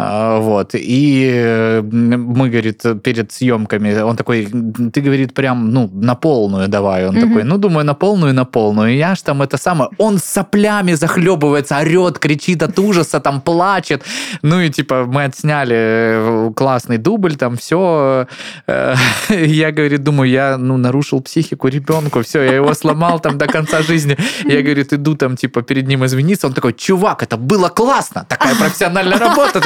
А, вот. И мы, говорит, перед съемками, он такой, ты, говорит, прям, ну, на полную давай. Он mm-hmm. такой, ну, думаю, на полную, на полную. И я ж там это самое, он соплями захлебывается, орет, кричит от ужаса, там плачет. Ну, и типа мы отсняли э, классный дубль, там все. Э, я, говорит, думаю, я, ну, нарушил психику ребенку, все, я его сломал там до конца жизни. Я, говорит, иду там, типа, перед ним извиниться. Он такой, чувак, это было классно, такая профессиональная работа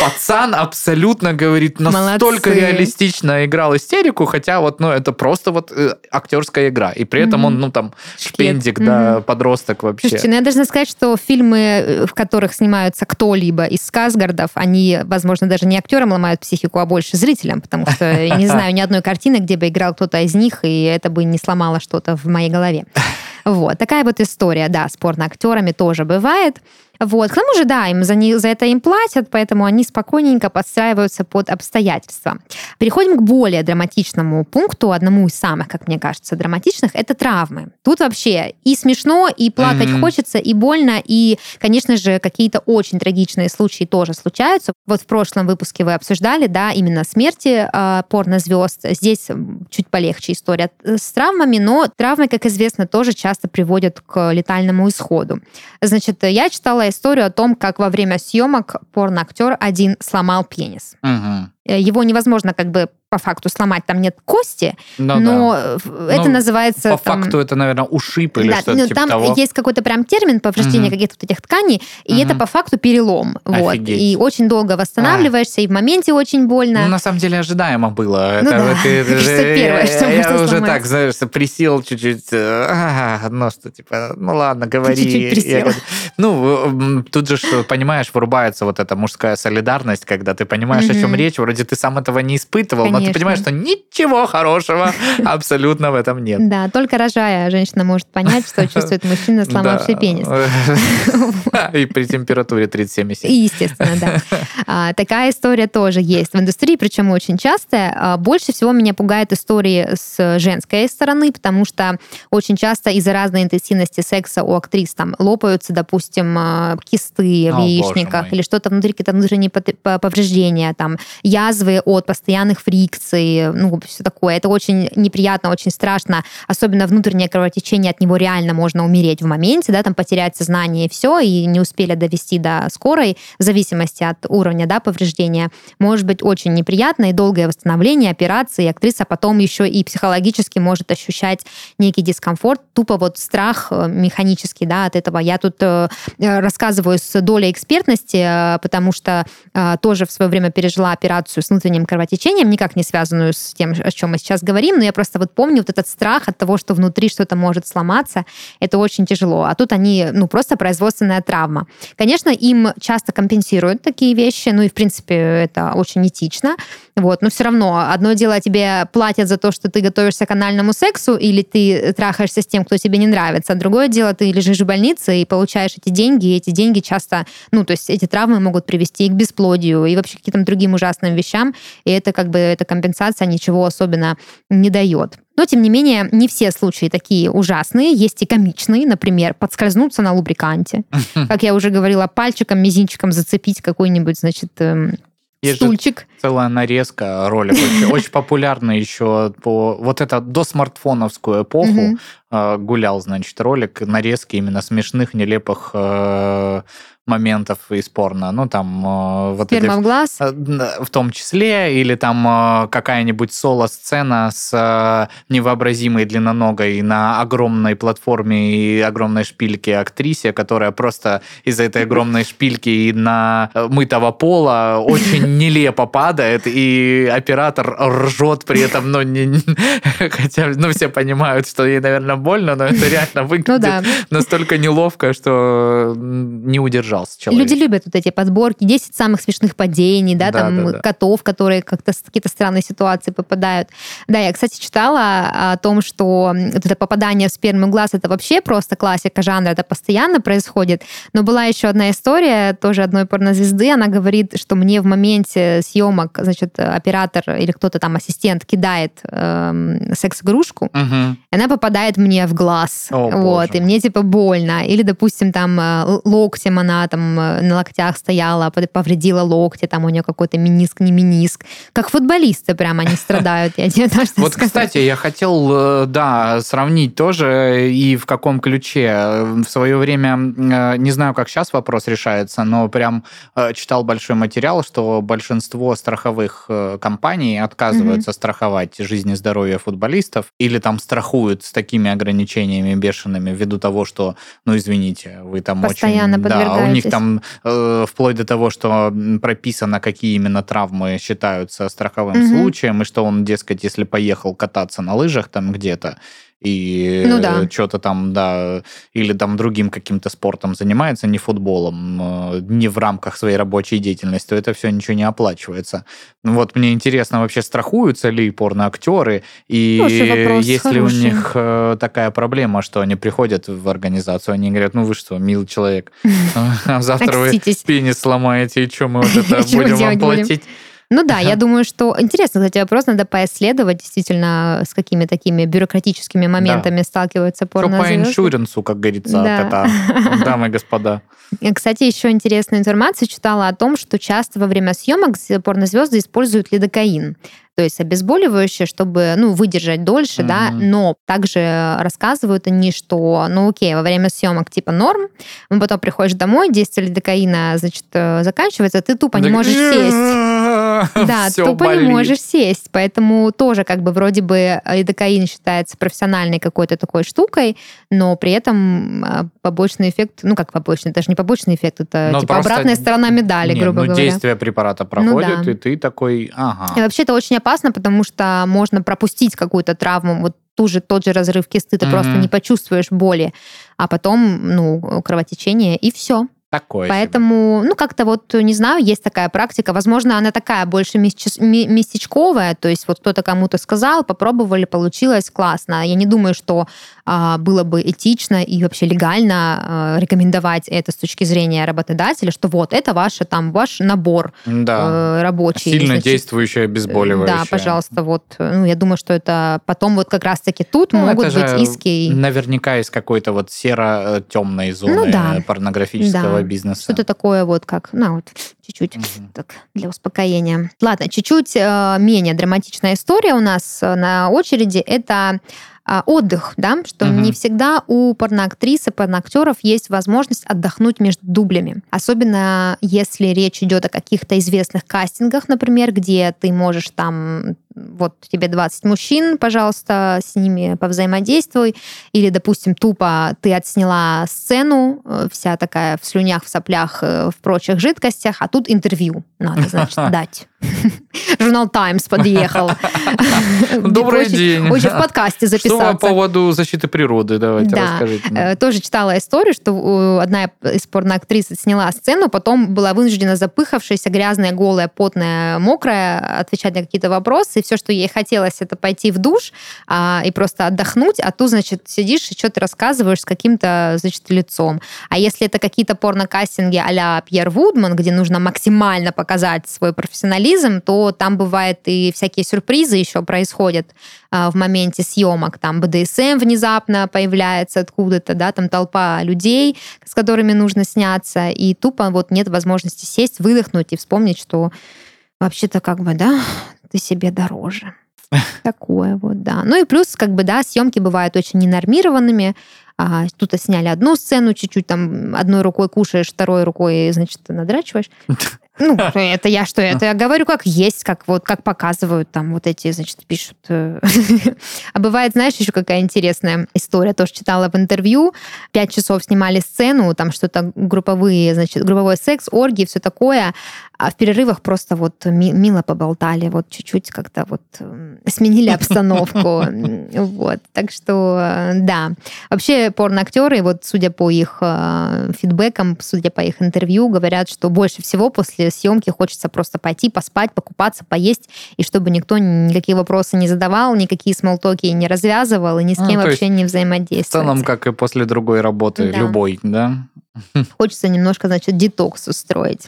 пацан абсолютно, говорит, настолько Молодцы. реалистично играл истерику, хотя вот, ну, это просто вот э, актерская игра. И при этом mm-hmm. он, ну, там, шпендик, mm-hmm. да, подросток вообще. Слушайте, ну, я должна сказать, что фильмы, э, в которых снимаются кто-либо из Сказгардов, они, возможно, даже не актерам ломают психику, а больше зрителям, потому что я не знаю ни одной картины, где бы играл кто-то из них, и это бы не сломало что-то в моей голове. Вот, такая вот история, да, с порно-актерами тоже бывает. Вот. К тому же, да, им за, не, за это им платят, поэтому они спокойненько подстраиваются под обстоятельства. Переходим к более драматичному пункту, одному из самых, как мне кажется, драматичных, это травмы. Тут вообще и смешно, и плакать mm-hmm. хочется, и больно, и, конечно же, какие-то очень трагичные случаи тоже случаются. Вот в прошлом выпуске вы обсуждали, да, именно смерти э, порнозвезд. Здесь чуть полегче история с травмами, но травмы, как известно, тоже часто приводят к летальному исходу. Значит, я читала историю о том, как во время съемок порноактер один сломал пенис. Угу. Его невозможно как бы по факту сломать, там нет кости, ну, но да. это ну, называется... По там, факту это, наверное, ушиб или да, что-то ну, типа там того. есть какой-то прям термин повреждение угу. каких-то этих тканей, и угу. это по факту перелом. Вот. И очень долго восстанавливаешься, а. и в моменте очень больно. Ну, на самом деле, ожидаемо было. Ну, это, да. это, это, первое, что Я, я уже так, знаешь, присел чуть-чуть, а, ну, что, типа, ну, ладно, говори. Чуть-чуть присел. Я, ну, тут же, понимаешь, вырубается вот эта мужская солидарность, когда ты понимаешь, угу. о чем речь, вроде ты сам этого не испытывал, Конечно. но ты понимаешь, что ничего хорошего абсолютно в этом нет. Да, только рожая женщина может понять, что чувствует мужчина, сломавший пенис. И при температуре 37,7. Естественно, да. А, такая история тоже есть в индустрии, причем очень частая. А, больше всего меня пугает истории с женской стороны, потому что очень часто из-за разной интенсивности секса у актрис там лопаются, допустим, а, кисты в яичниках или что-то внутри, какие-то внутренние повреждения, там, я язвы от постоянных фрикций, ну, все такое. Это очень неприятно, очень страшно, особенно внутреннее кровотечение, от него реально можно умереть в моменте, да, там потерять сознание и все, и не успели довести до скорой, в зависимости от уровня, да, повреждения, может быть очень неприятно, и долгое восстановление, операции, и актриса потом еще и психологически может ощущать некий дискомфорт, тупо вот страх э, механический, да, от этого. Я тут э, рассказываю с долей экспертности, э, потому что тоже в свое время пережила операцию с внутренним кровотечением, никак не связанную с тем, о чем мы сейчас говорим, но я просто вот помню вот этот страх от того, что внутри что-то может сломаться, это очень тяжело. А тут они, ну, просто производственная травма. Конечно, им часто компенсируют такие вещи, ну и, в принципе, это очень этично, вот, но все равно одно дело тебе платят за то, что ты готовишься к анальному сексу или ты трахаешься с тем, кто тебе не нравится, а другое дело, ты лежишь в больнице и получаешь эти деньги, и эти деньги часто, ну, то есть эти травмы могут привести и к бесплодию, и вообще к каким-то другим ужасным вещам, и это как бы, эта компенсация ничего особенно не дает. Но, тем не менее, не все случаи такие ужасные. Есть и комичные, например, подскользнуться на лубриканте. Как я уже говорила, пальчиком, мизинчиком зацепить какой-нибудь, значит, эм, есть стульчик. целая нарезка ролик. Очень, популярный еще по... Вот это до смартфоновскую эпоху э, гулял, значит, ролик нарезки именно смешных, нелепых э, моментов из порно. Ну, там... Э, вот Сперма эти, в глаз? Э, в том числе. Или там э, какая-нибудь соло-сцена с невообразимой длинноногой на огромной платформе и огромной шпильке актрисе, которая просто из-за этой огромной шпильки и на мытого пола очень нелепо падает, и оператор ржет при этом, но не... Хотя, ну, все понимают, что ей, наверное, больно, но это реально ну выглядит настолько неловко, что не удержал удержался человек. Люди любят вот эти подборки, 10 самых смешных падений, да, да там да, да. котов, которые как-то в какие-то странные ситуации попадают. Да, я, кстати, читала о том, что вот это попадание в сперму глаз, это вообще просто классика жанра, это постоянно происходит. Но была еще одна история, тоже одной порнозвезды, она говорит, что мне в моменте съемок, значит, оператор или кто-то там, ассистент, кидает эм, секс-игрушку, угу. она попадает мне в глаз. О, вот, боже. и мне типа больно. Или, допустим, там э, локтем она там э, на локтях стояла, повредила локти, там у нее какой-то миниск, не миниск. Как футболисты прямо они страдают, я тебе Вот, кстати, я хотел, э, да, сравнить тоже и в каком ключе. В свое время, э, не знаю, как сейчас вопрос решается, но прям читал большой материал, что большинство страховых компаний отказываются mm-hmm. страховать жизнь и здоровье футболистов или там страхуют с такими ограничениями бешеными ввиду того, что, ну, извините, вы там Постоянно очень... Да, у них там э, вплоть до того, что прописано, какие именно травмы считаются страховым угу. случаем, и что он, дескать, если поехал кататься на лыжах там где-то, и ну, да. что-то там, да, или там другим каким-то спортом занимается, не футболом, э, не в рамках своей рабочей деятельности, то это все ничего не оплачивается. Ну вот мне интересно, вообще страхуются ли порноактеры, и вопрос, есть хороший. ли у них э, такая проблема, что они приходят в организацию, они говорят, ну вы что, милый человек, завтра вы пенис сломаете, и что мы вот это будем вам платить? Ну да, я думаю, что... Интересно, кстати, вопрос надо поисследовать, действительно, с какими такими бюрократическими моментами да. сталкиваются порно по иншуренсу, как говорится, да. это, дамы и господа. Кстати, еще интересную информацию читала о том, что часто во время съемок порнозвезды используют лидокаин то есть обезболивающее, чтобы, ну, выдержать дольше, mm-hmm. да, но также рассказывают они, что, ну, окей, во время съемок типа норм, потом приходишь домой, действие лидокаина, значит, э, заканчивается, ты тупо не можешь сесть. Да, тупо не можешь сесть, поэтому тоже как бы вроде бы лидокаин считается профессиональной какой-то такой штукой, но при этом а, побочный эффект, ну, как побочный, даже не побочный эффект, это но типа обратная сторона медали, нет, грубо ну, говоря. действие препарата проходит, ну, да. и ты такой, ага. И вообще это очень опасно опасно, потому что можно пропустить какую-то травму, вот ту же, тот же разрыв кисты, ты mm-hmm. просто не почувствуешь боли, а потом, ну, кровотечение, и все. Такое Поэтому, себе. ну, как-то вот, не знаю, есть такая практика. Возможно, она такая больше местечковая, то есть вот кто-то кому-то сказал, попробовали, получилось классно. Я не думаю, что а, было бы этично и вообще легально а, рекомендовать это с точки зрения работодателя, что вот, это ваше, там, ваш набор да. э, рабочий. Сильно значит, действующее обезболивающее. Да, пожалуйста, вот. Ну, я думаю, что это потом вот как раз-таки тут ну, могут быть иски. Наверняка из какой-то вот серо-темной зоны ну, да. порнографического да Нового бизнеса. Что-то такое вот как, ну вот, чуть-чуть угу. так для успокоения. Ладно, чуть-чуть э, менее драматичная история у нас э, на очереди. Это а, отдых, да, что угу. не всегда у порноактрис и порноактеров есть возможность отдохнуть между дублями. Особенно если речь идет о каких-то известных кастингах, например, где ты можешь там вот тебе 20 мужчин, пожалуйста, с ними повзаимодействуй. Или, допустим, тупо ты отсняла сцену, э, вся такая в слюнях, в соплях, э, в прочих жидкостях, а тут интервью надо, значит, дать. Журнал Times подъехал. Добрый день. Очень в подкасте записаться. Что по поводу защиты природы? Давайте расскажите. Э, тоже читала историю, что одна из порноактрис сняла сцену, потом была вынуждена запыхавшаяся, грязная, голая, потная, мокрая отвечать на какие-то вопросы, все, что ей хотелось, это пойти в душ а, и просто отдохнуть, а тут, значит, сидишь и что-то рассказываешь с каким-то, значит, лицом. А если это какие-то порнокастинги а-ля Пьер Вудман, где нужно максимально показать свой профессионализм, то там бывает и всякие сюрпризы еще происходят а, в моменте съемок. Там БДСМ внезапно появляется откуда-то, да, там толпа людей, с которыми нужно сняться, и тупо вот нет возможности сесть, выдохнуть и вспомнить, что вообще-то как бы, да, ты себе дороже. Такое вот, да. Ну и плюс, как бы, да, съемки бывают очень ненормированными. А, тут сняли одну сцену, чуть-чуть там одной рукой кушаешь, второй рукой, значит, надрачиваешь. Ну, это я что? Это я говорю как есть, как вот как показывают там вот эти, значит, пишут. А бывает, знаешь, еще какая интересная история, тоже читала в интервью. Пять часов снимали сцену, там что-то групповые, значит, групповой секс, оргии, все такое. А в перерывах просто вот мило поболтали, вот чуть-чуть как-то вот сменили обстановку. Вот. Так что, э, да. Вообще порноактеры, вот судя по их э, фидбэкам, судя по их интервью, говорят, что больше всего после съемки хочется просто пойти, поспать, покупаться, поесть, и чтобы никто никакие вопросы не задавал, никакие смолтоки не развязывал, и ни с ну, кем ну, вообще не взаимодействовал. В целом, как и после другой работы, да. любой, да? Хочется немножко, значит, детокс устроить.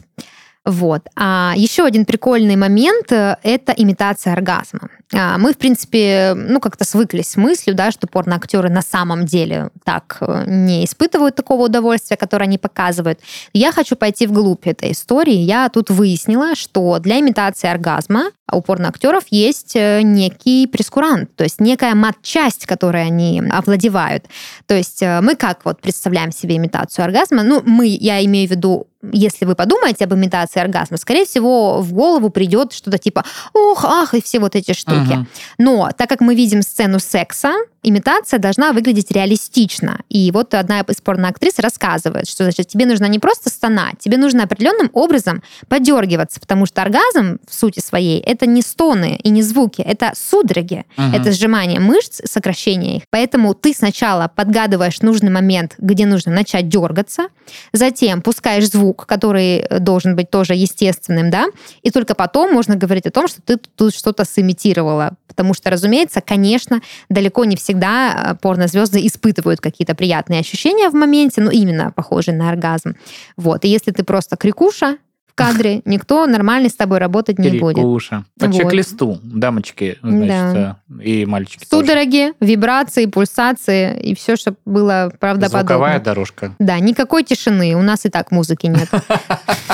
Вот. А еще один прикольный момент э, – это имитация оргазма. А, мы, в принципе, ну, как-то свыклись с мыслью, да, что порноактеры на самом деле так э, не испытывают такого удовольствия, которое они показывают. Я хочу пойти вглубь этой истории. Я тут выяснила, что для имитации оргазма у порноактеров есть э, некий прескурант, то есть некая мат-часть, которой они овладевают. То есть мы как вот представляем себе имитацию оргазма? Ну, мы, я имею в виду если вы подумаете об имитации оргазма, скорее всего, в голову придет что-то типа «ох, ах» и все вот эти штуки. Угу. Но так как мы видим сцену секса, имитация должна выглядеть реалистично. И вот одна из порноактрис рассказывает, что значит, тебе нужно не просто стонать, тебе нужно определенным образом подергиваться, потому что оргазм в сути своей это не стоны и не звуки, это судороги, угу. это сжимание мышц, сокращение их. Поэтому ты сначала подгадываешь нужный момент, где нужно начать дергаться, затем пускаешь звук, который должен быть тоже естественным, да, и только потом можно говорить о том, что ты тут что-то сымитировала. Потому что, разумеется, конечно, далеко не всегда всегда э, порнозвезды испытывают какие-то приятные ощущения в моменте, ну, именно похожие на оргазм. Вот. И если ты просто крикуша, в кадре, никто нормально с тобой работать не будет. Крикуша. По вот. чек-листу, дамочки, значит, да. Э, и мальчики Судороги, тоже. вибрации, пульсации, и все, что было правдоподобно. Звуковая дорожка. Да, никакой тишины, у нас и так музыки нет.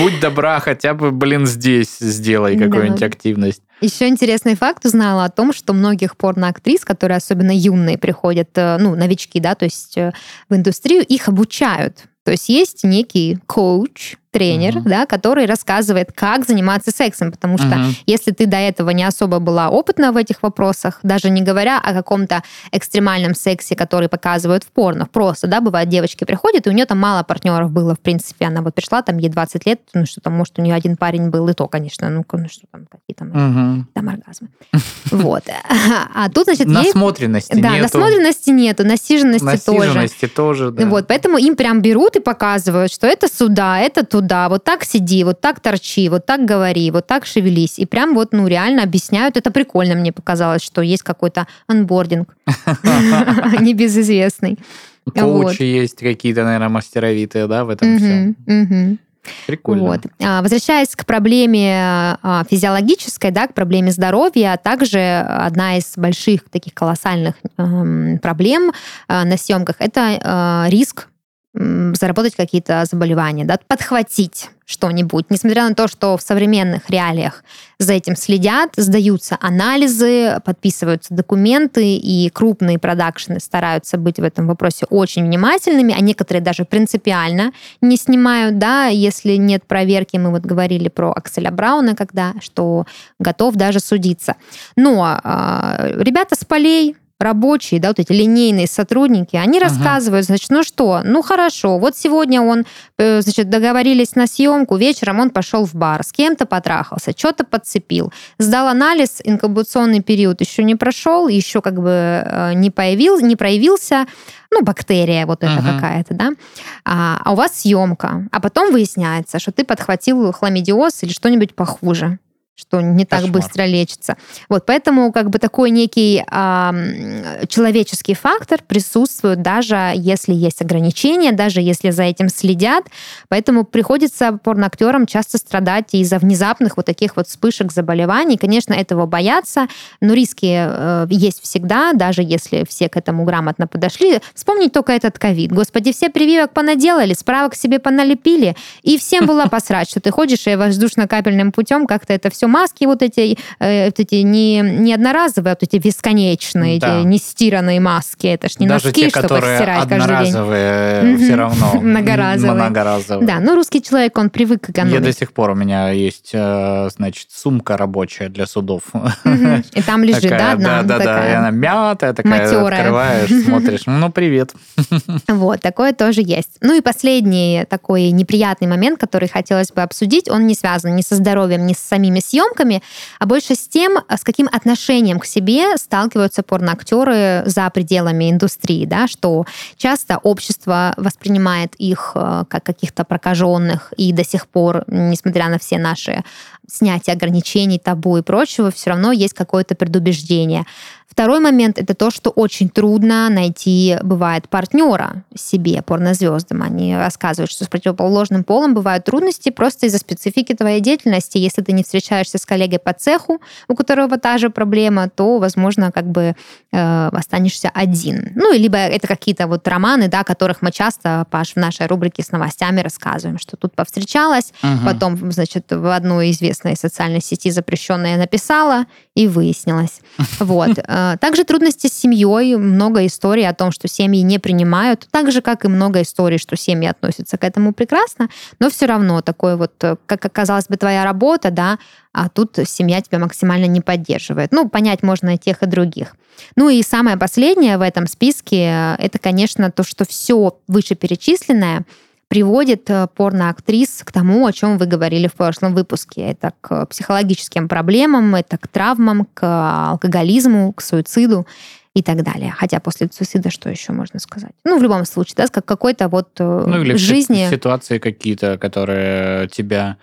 Будь добра, хотя бы, блин, здесь сделай какую-нибудь активность. Еще интересный факт узнала о том, что многих порноактрис, которые особенно юные приходят, э, ну, новички, да, то есть э, в индустрию, их обучают. То есть есть некий коуч, тренер, uh-huh. да, который рассказывает, как заниматься сексом, потому что uh-huh. если ты до этого не особо была опытна в этих вопросах, даже не говоря о каком-то экстремальном сексе, который показывают в порно, просто, да, бывает, девочки приходят, и у нее там мало партнеров было, в принципе, она вот пришла, там ей 20 лет, ну что там, может, у нее один парень был, и то, конечно, ну, ну что там, какие там, uh-huh. там оргазмы. Вот. А тут, значит, Насмотренности Да, насмотренности нету, насиженности тоже. Насиженности тоже, да. Вот, поэтому им прям берут и показывают, что это сюда, это туда, туда, вот так сиди, вот так торчи, вот так говори, вот так шевелись. И прям вот, ну, реально объясняют. Это прикольно мне показалось, что есть какой-то анбординг небезызвестный. Коучи есть какие-то, наверное, мастеровитые, да, в этом всем. Прикольно. Вот. А, возвращаясь к проблеме а, физиологической, да, к проблеме здоровья, а также одна из больших таких колоссальных эм, проблем на съемках – это риск заработать какие-то заболевания, да, подхватить что-нибудь. Несмотря на то, что в современных реалиях за этим следят, сдаются анализы, подписываются документы, и крупные продакшены стараются быть в этом вопросе очень внимательными, а некоторые даже принципиально не снимают, да, если нет проверки. Мы вот говорили про Акселя Брауна, когда, что готов даже судиться. Но э, ребята с полей, рабочие, да, вот эти линейные сотрудники, они ага. рассказывают, значит, ну что, ну хорошо, вот сегодня он, э, значит, договорились на съемку, вечером он пошел в бар, с кем-то потрахался, что-то подцепил, сдал анализ, инкубационный период еще не прошел, еще как бы э, не, появил, не проявился, ну, бактерия вот эта uh-huh. какая-то, да, а, а у вас съемка, а потом выясняется, что ты подхватил хламидиоз или что-нибудь похуже что не так Кошмар. быстро лечится. Вот поэтому как бы такой некий э, человеческий фактор присутствует даже если есть ограничения, даже если за этим следят. Поэтому приходится порноактерам часто страдать из-за внезапных вот таких вот вспышек заболеваний. Конечно, этого боятся, но риски э, есть всегда, даже если все к этому грамотно подошли. Вспомнить только этот ковид. Господи, все прививок понаделали, справок себе поналепили, и всем было посрать, что ты ходишь и воздушно-капельным путем как-то это все маски вот эти, э, вот эти не, не одноразовые, а вот эти бесконечные, да. эти нестиранные маски. Это ж не Даже носки, те, чтобы стирать каждый день. все равно многоразовые. многоразовые. Да, ну русский человек, он привык экономить. Я до сих пор, у меня есть, э, значит, сумка рабочая для судов. И там лежит, да, одна Да, да, да, и она мятая такая, открываешь, смотришь, ну, привет. Вот, такое тоже есть. Ну и последний такой неприятный момент, который хотелось бы обсудить, он не связан ни со здоровьем, ни с самими съемками, а больше с тем, с каким отношением к себе сталкиваются порноактеры за пределами индустрии, да, что часто общество воспринимает их э, как каких-то прокаженных, и до сих пор, несмотря на все наши снятия ограничений, табу и прочего, все равно есть какое-то предубеждение. Второй момент это то, что очень трудно найти, бывает, партнера себе, порнозвездам. Они рассказывают, что с противоположным полом бывают трудности просто из-за специфики твоей деятельности. Если ты не встречаешься с коллегой по цеху, у которого та же проблема, то, возможно, как бы э, останешься один. Ну, либо это какие-то вот романы, да, которых мы часто, Паш, в нашей рубрике с новостями рассказываем, что тут повстречалась, угу. потом, значит, в одной известной социальной сети запрещенная написала, и выяснилось. Вот. Э, также трудности с семьей, много историй о том, что семьи не принимают, так же, как и много историй, что семьи относятся к этому прекрасно, но все равно такое вот, э, как оказалось бы, твоя работа, да, а тут семья тебя максимально не поддерживает. Ну, понять можно и тех, и других. Ну и самое последнее в этом списке, э, это, конечно, то, что все вышеперечисленное – приводит э, порноактрис к тому, о чем вы говорили в прошлом выпуске. Это к психологическим проблемам, это к травмам, к алкоголизму, к суициду и так далее. Хотя после суицида что еще можно сказать? Ну, в любом случае, да, как какой-то вот э, ну, или жизни... ситуации какие-то, которые тебя,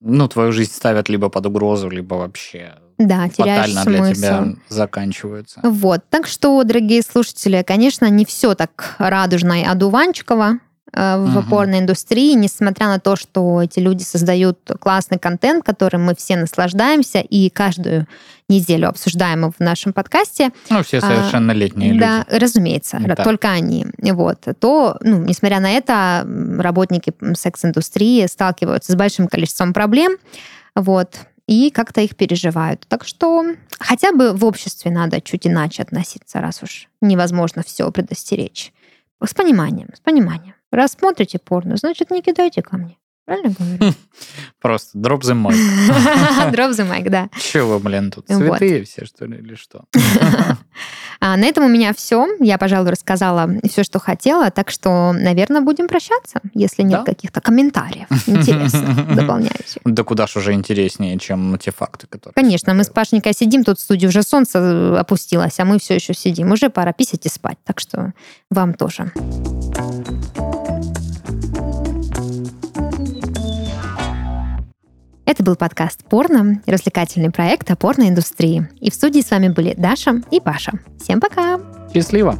ну, твою жизнь ставят либо под угрозу, либо вообще да, фатально смысл. для тебя заканчиваются. Вот, так что, дорогие слушатели, конечно, не все так радужно и одуванчиково. Э, в угу. порноиндустрии, несмотря на то, что эти люди создают классный контент, которым мы все наслаждаемся и каждую неделю обсуждаем его в нашем подкасте. Ну, все а, совершеннолетние а, люди. Да, разумеется, да. только они. Вот. То, ну, несмотря на это, работники секс-индустрии сталкиваются с большим количеством проблем, вот, и как-то их переживают. Так что хотя бы в обществе надо чуть иначе относиться, раз уж невозможно все предостеречь. С пониманием, с пониманием. Раз смотрите порно, значит, не кидайте ко мне. Правильно говорю? Просто drop the mic. drop the mic, да. Чего вы, блин, тут святые все, что ли, или что? а, на этом у меня все. Я, пожалуй, рассказала все, что хотела. Так что, наверное, будем прощаться, если нет да? каких-то комментариев интересных, дополняющих. Да куда ж уже интереснее, чем те факты, которые... Конечно, мы с Пашникой сидим тут в студии, уже солнце опустилось, а мы все еще сидим. Уже пора писать и спать. Так что вам тоже. Это был подкаст «Порно», развлекательный проект о порноиндустрии. И в студии с вами были Даша и Паша. Всем пока! Счастливо!